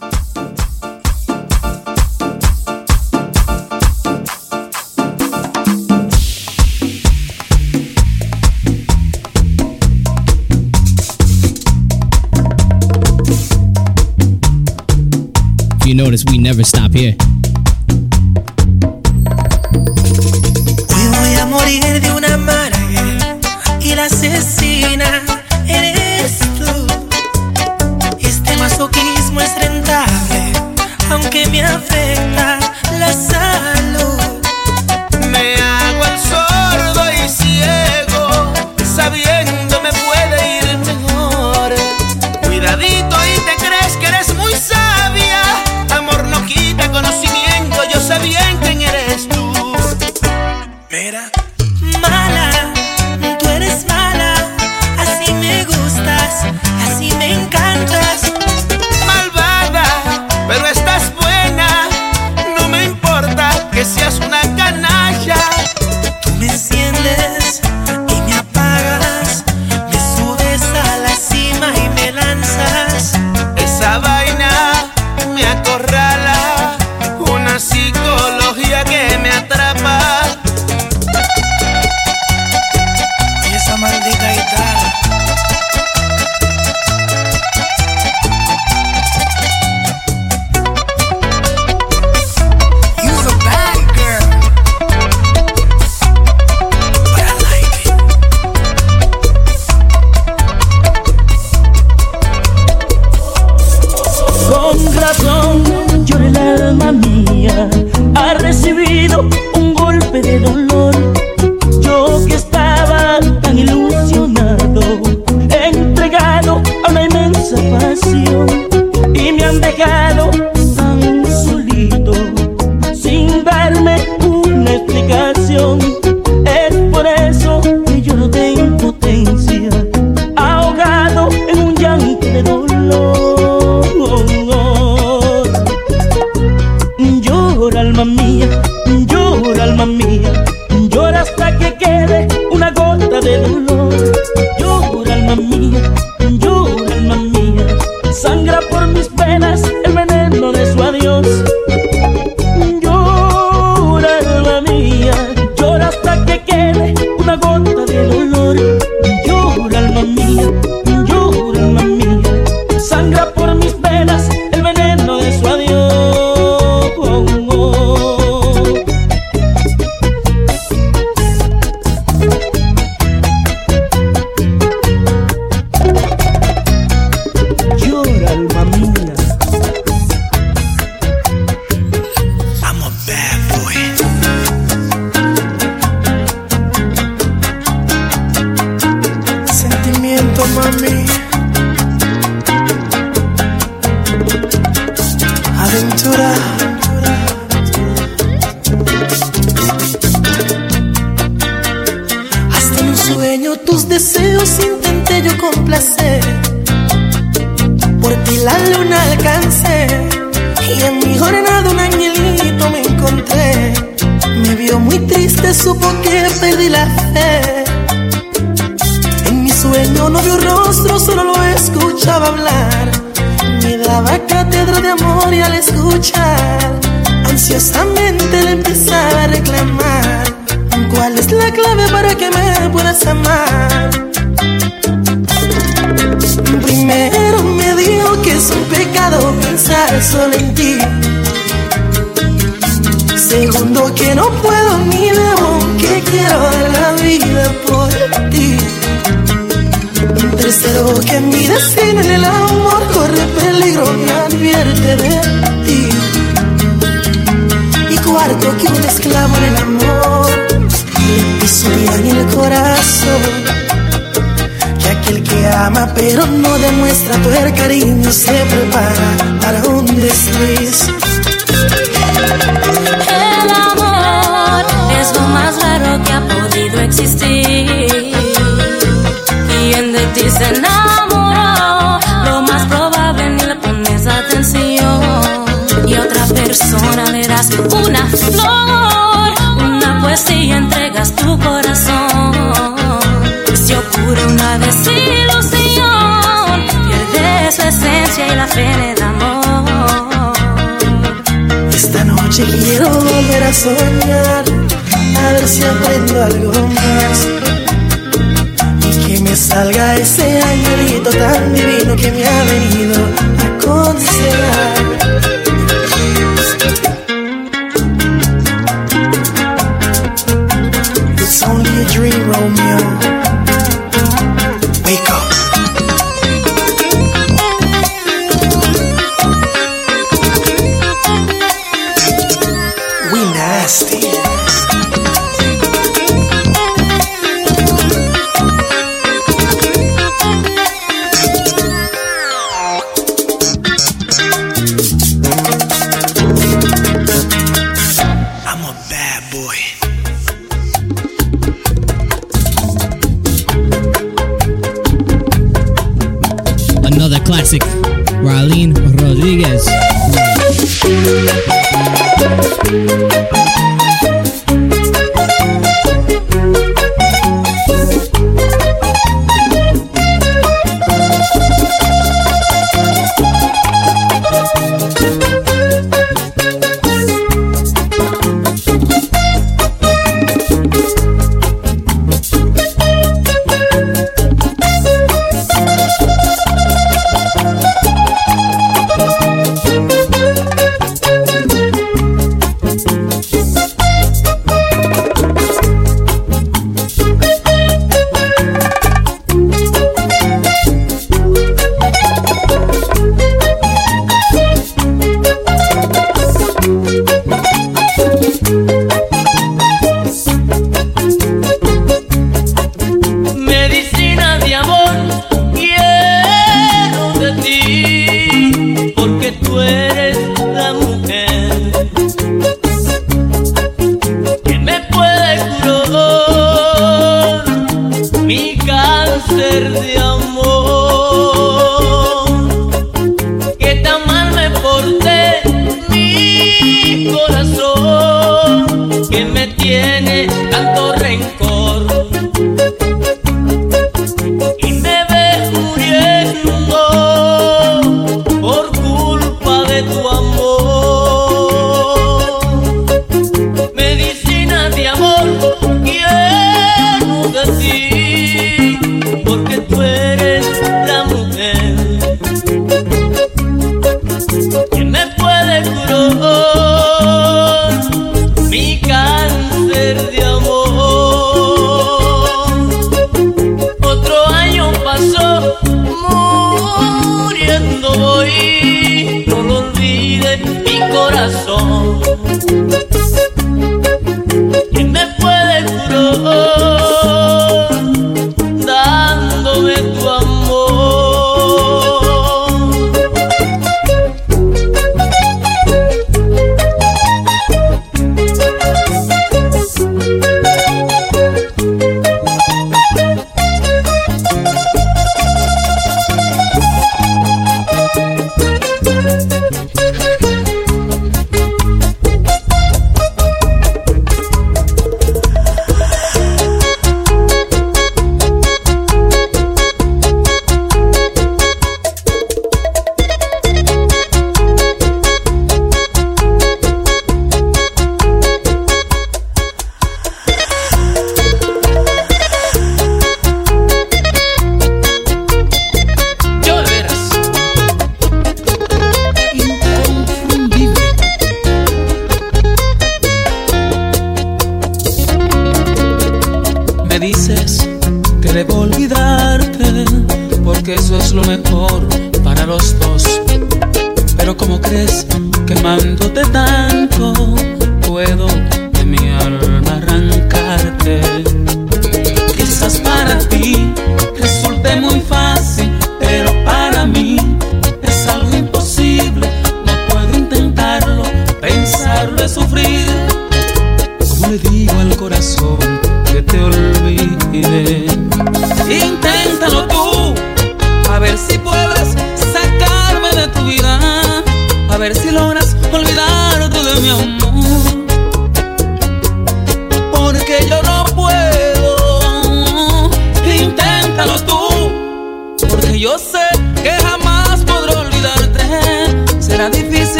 If you notice, we never stop here. era. Pensar solo en ti. Segundo que no puedo ni debo, que quiero dar la vida por ti. Tercero que mi destino en el amor corre peligro y advierte de ti. Y cuarto que un esclavo en el amor le pisotean el corazón. Ama pero no demuestra todo el cariño se prepara para un desliz. El amor es lo más raro que ha podido existir. Quien de ti se enamoró, lo más probable ni le pones atención. Y a otra persona le das una flor, una poesía, entregas Esta noche quiero volver a soñar, a ver si aprendo algo más. Y que me salga ese angelito tan divino que me ha venido a aconsejar. Cáncer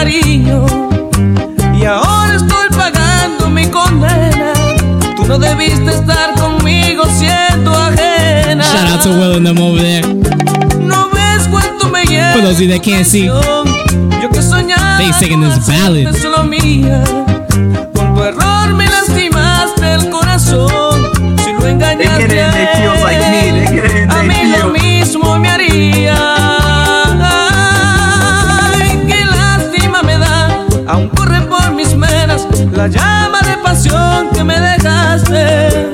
cariño y ahora estoy pagando mi condena. Tú no debiste estar conmigo siendo ajena. Shout out to Will and them over there. No ves cuánto me llena. For those of you that can't see, yo que soñaba they singing this ballad. la llama de pasión que me dejaste.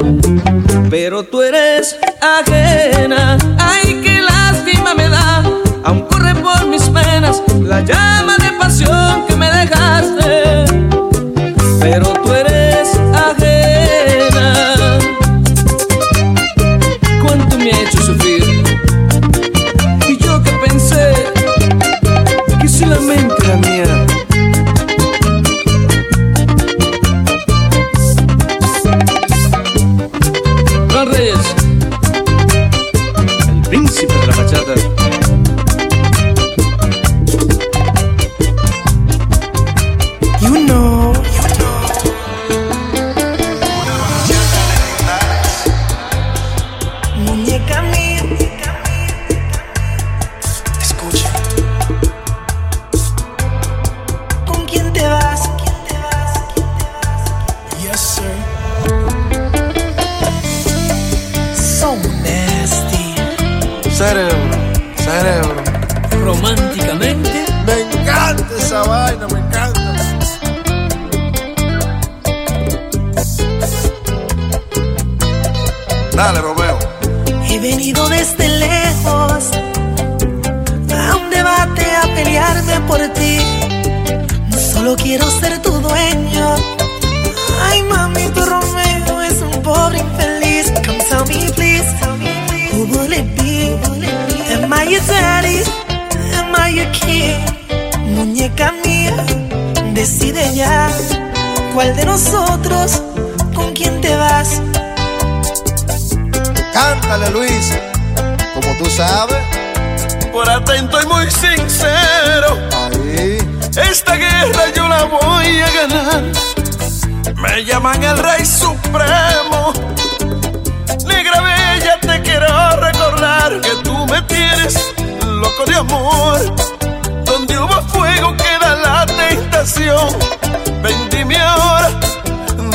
Pero tú eres ajena, ay, qué lástima me da, aún corre por mis penas la llama de pasión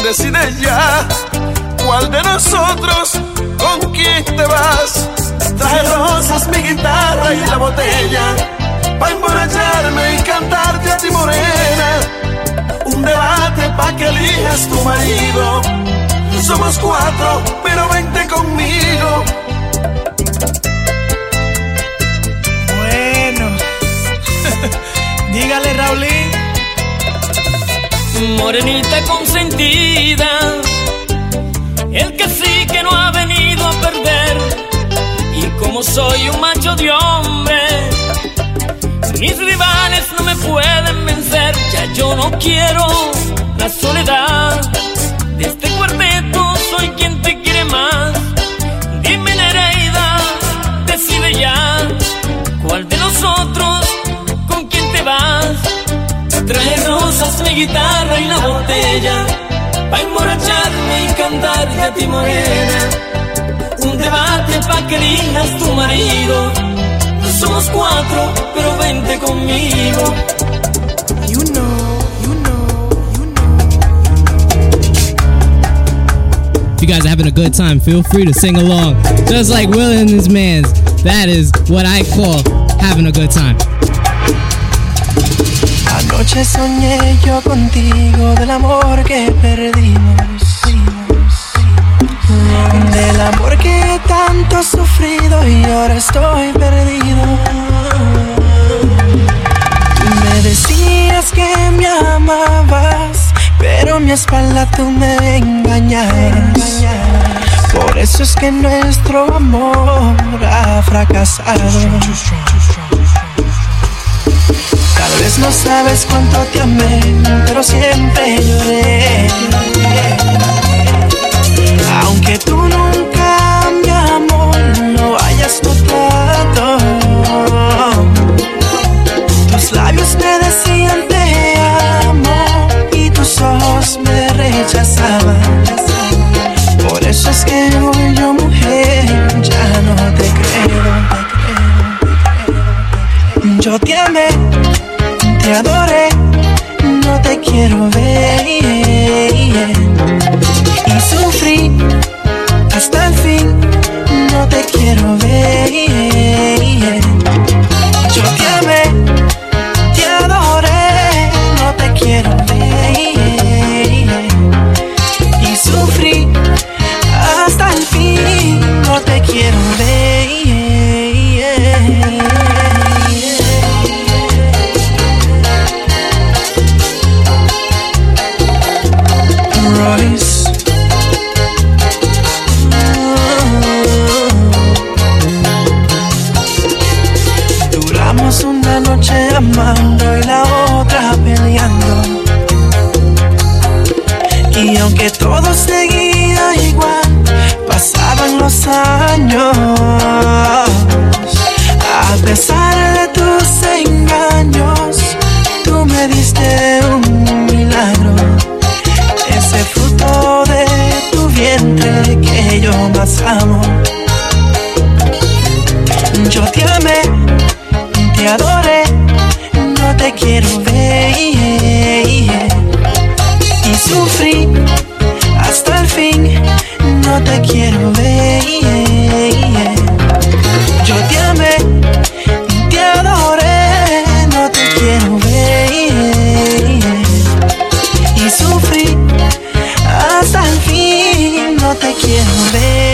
Decide ya cuál de nosotros con quién te vas. Traje rosas, mi guitarra y la botella. Pa' emborracharme y cantarte a ti morena. Un debate pa' que elijas tu marido. Somos cuatro, pero vente conmigo. Bueno, dígale Raulín morenita consentida, el que sí que no ha venido a perder. Y como soy un macho de hombre, mis rivales no me pueden vencer. Ya yo no quiero la soledad. De este cuarteto soy quien te quiere más. Dime Nereida, decide ya cuál de nosotros guitarra y la botella pa emborracharme y cantarte a ti morena. Un debate pa que digas tu marido. No somos cuatro, pero vente conmigo. You know, If you guys are having a good time, feel free to sing along. Just like Will and his mans. That is what I call having a good time. Anoche soñé yo contigo del amor que perdimos. Del amor que tanto he sufrido y ahora estoy perdido. Me decías que me amabas, pero mi espalda tú me engañabas. Por eso es que nuestro amor ha fracasado. Tal no sabes cuánto te amé, pero siempre lloré. Aunque tú nunca, mi amor, lo hayas notado. Tus labios me decían te amo y tus ojos me rechazaban. Por eso es que hoy yo, mujer, ya no te creo. Yo te amé, te adoré, no te quiero ver. Y sufrí hasta el fin, no te quiero ver. Yo te amé, te adoré, no te quiero ver. Y sufrí hasta el fin, no te quiero ver. Amando y la otra peleando. Y aunque todo seguía igual, pasaban los años. A pesar de tus engaños, tú me diste un milagro. Ese fruto de tu vientre que yo más amo. Yo te amé, te adoré, quiero ver. Y sufrí hasta el fin, no te quiero ver. Yo te amé, te adoré, no te quiero ver. Y sufrí hasta el fin, no te quiero ver.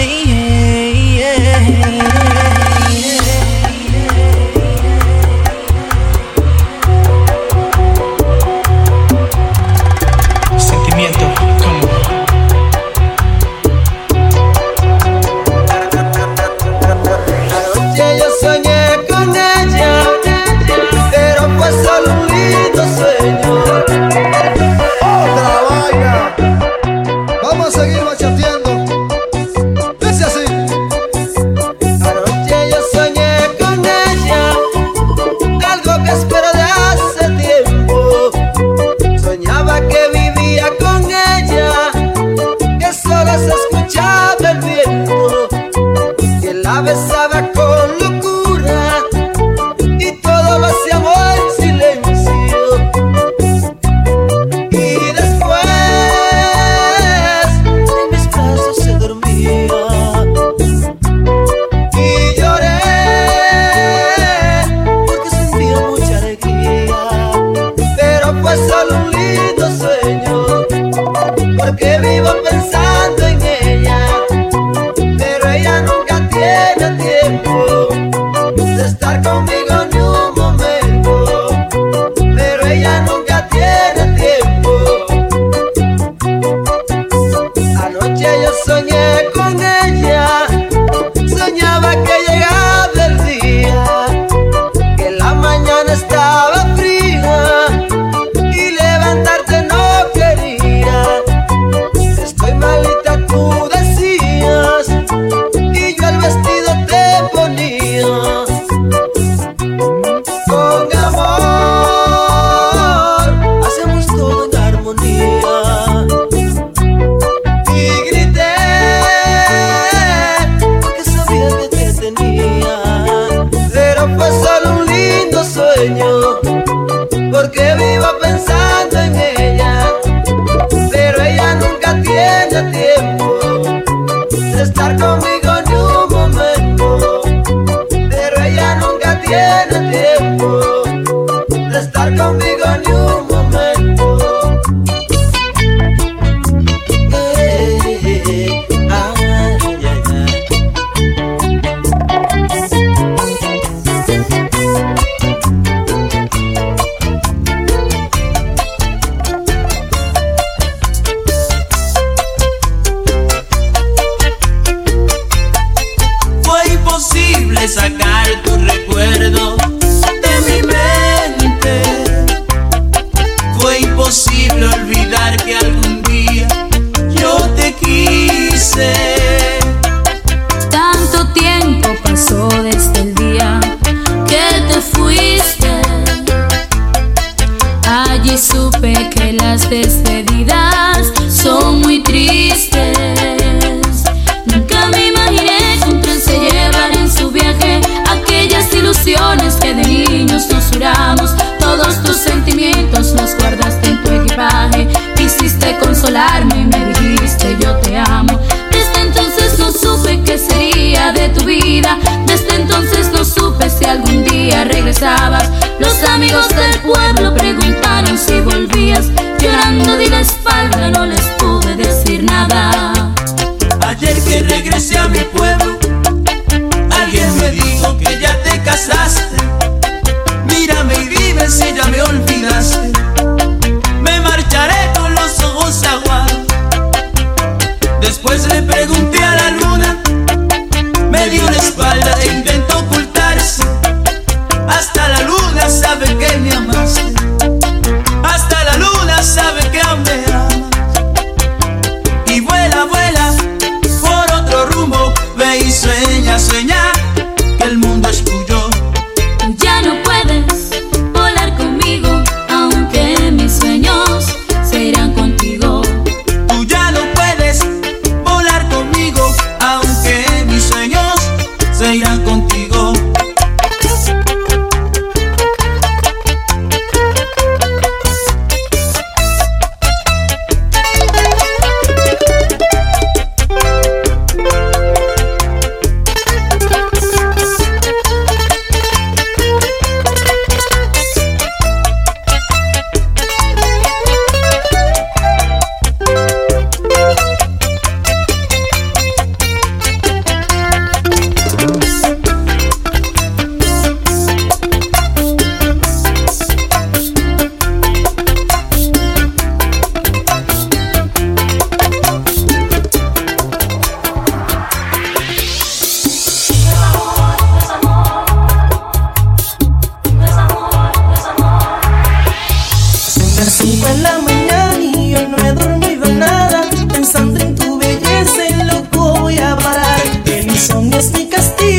Insomnio es mi castigo,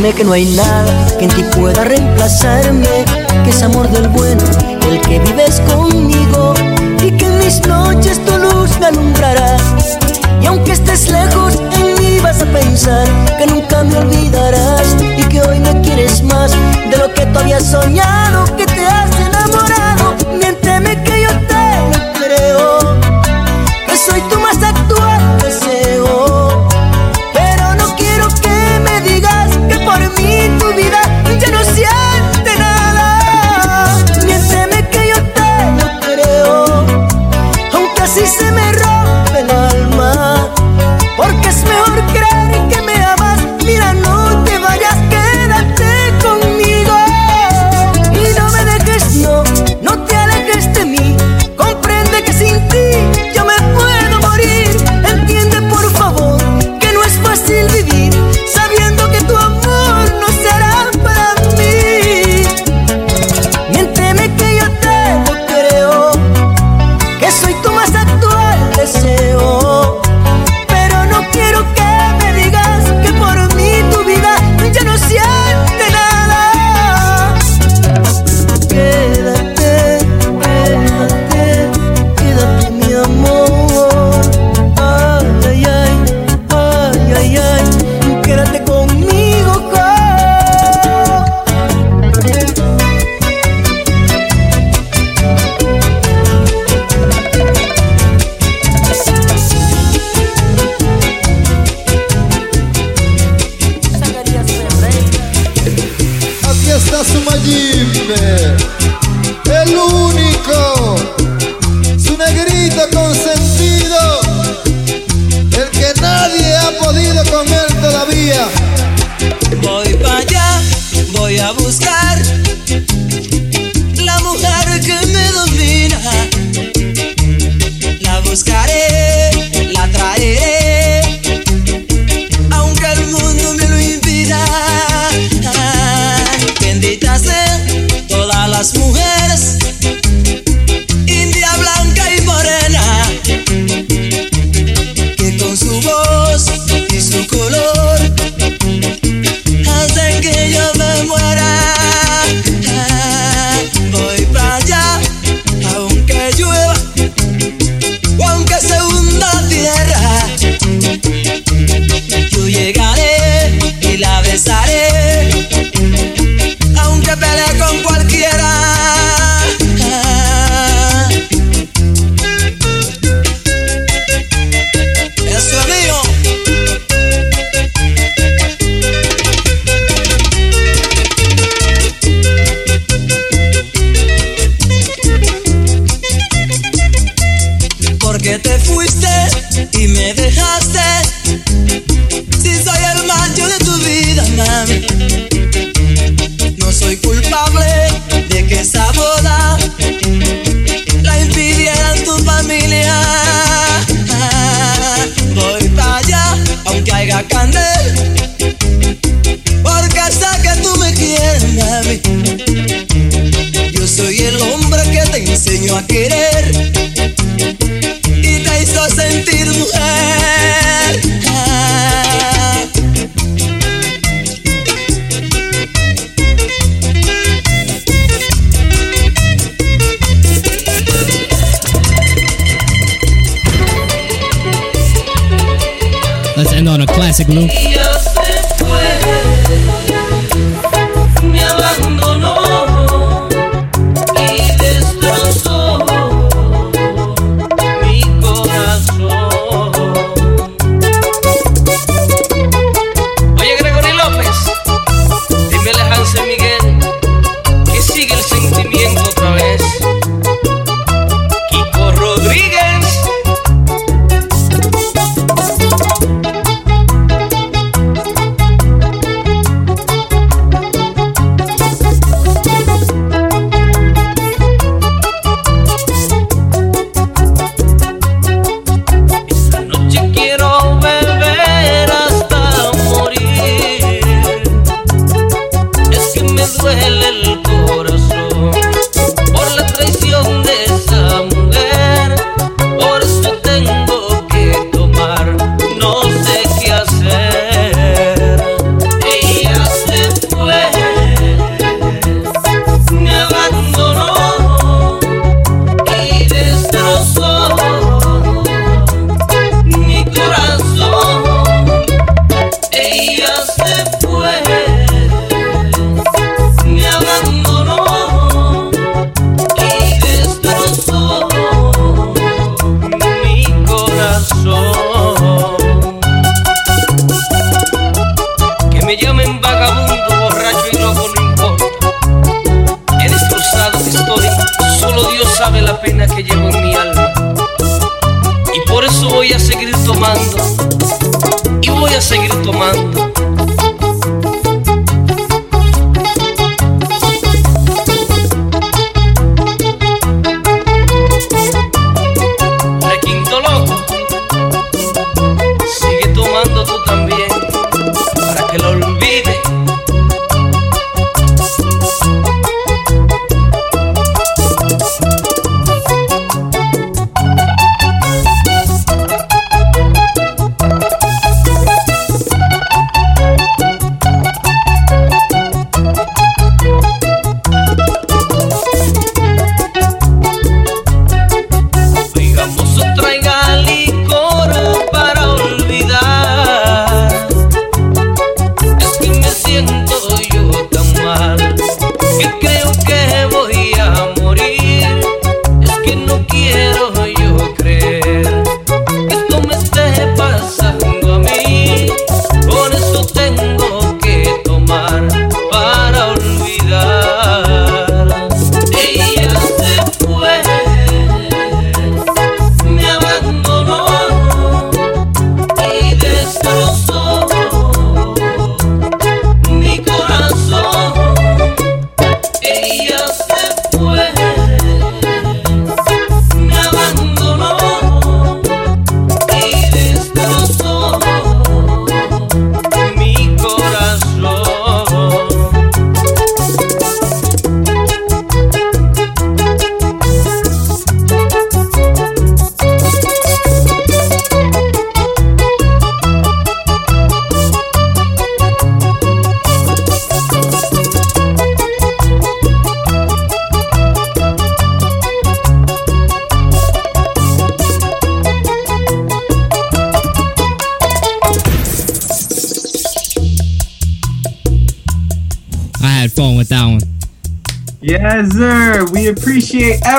Dime que no hay nada que en ti pueda reemplazarme, que es amor del bueno, el que vives conmigo y que en mis noches tu luz me alumbrará. Y aunque estés lejos, en mí vas a pensar que nunca me olvidarás y que hoy me quieres más de lo que tú habías soñado que te has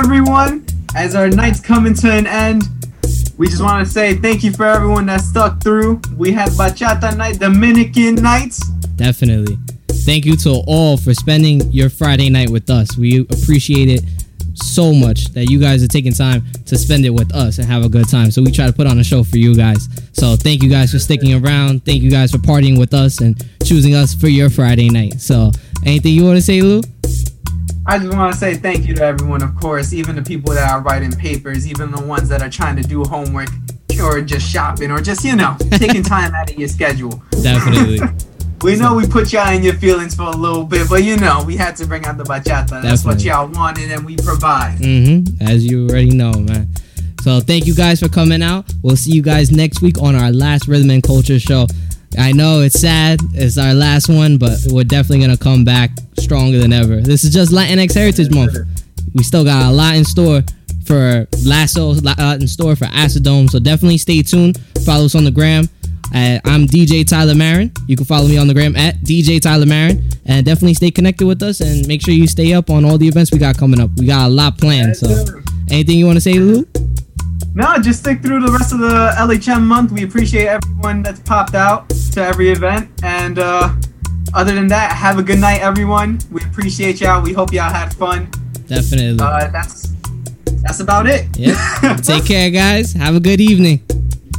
everyone as our night's coming to an end. We just want to say thank you for everyone that stuck through. We had bachata night, Dominican nights. Definitely. Thank you to all for spending your Friday night with us. We appreciate it so much that you guys are taking time to spend it with us and have a good time. So we try to put on a show for you guys. So thank you guys for sticking around. Thank you guys for partying with us and choosing us for your Friday night. So anything you want to say, Lou? I just want to say thank you to everyone, of course, even the people that are writing papers, even the ones that are trying to do homework or just shopping or just, you know, taking time out of your schedule. Definitely. We know we put y'all in your feelings for a little bit, but you know, we had to bring out the bachata. That's what y'all wanted and we provide. Mm-hmm. As you already know, man. So thank you guys for coming out. We'll see you guys next week on our last Rhythm and Culture show. I know it's sad. It's our last one, but we're definitely gonna come back stronger than ever. This is just Latinx Heritage Month. We still got a lot in store for Lasso, a lot in store for Acidome. So definitely stay tuned. Follow us on the gram. I'm DJ Tyler Marin. You can follow me on the gram at DJ Tyler Marin, and definitely stay connected with us and make sure you stay up on all the events we got coming up. We got a lot planned. So, anything you want to say, Lou? No, just stick through the rest of the LHM month. We appreciate everyone that's popped out to every event. And uh, other than that, have a good night, everyone. We appreciate y'all. We hope y'all had fun. Definitely. Uh, that's that's about it. Yep. Take care, guys. Have a good evening.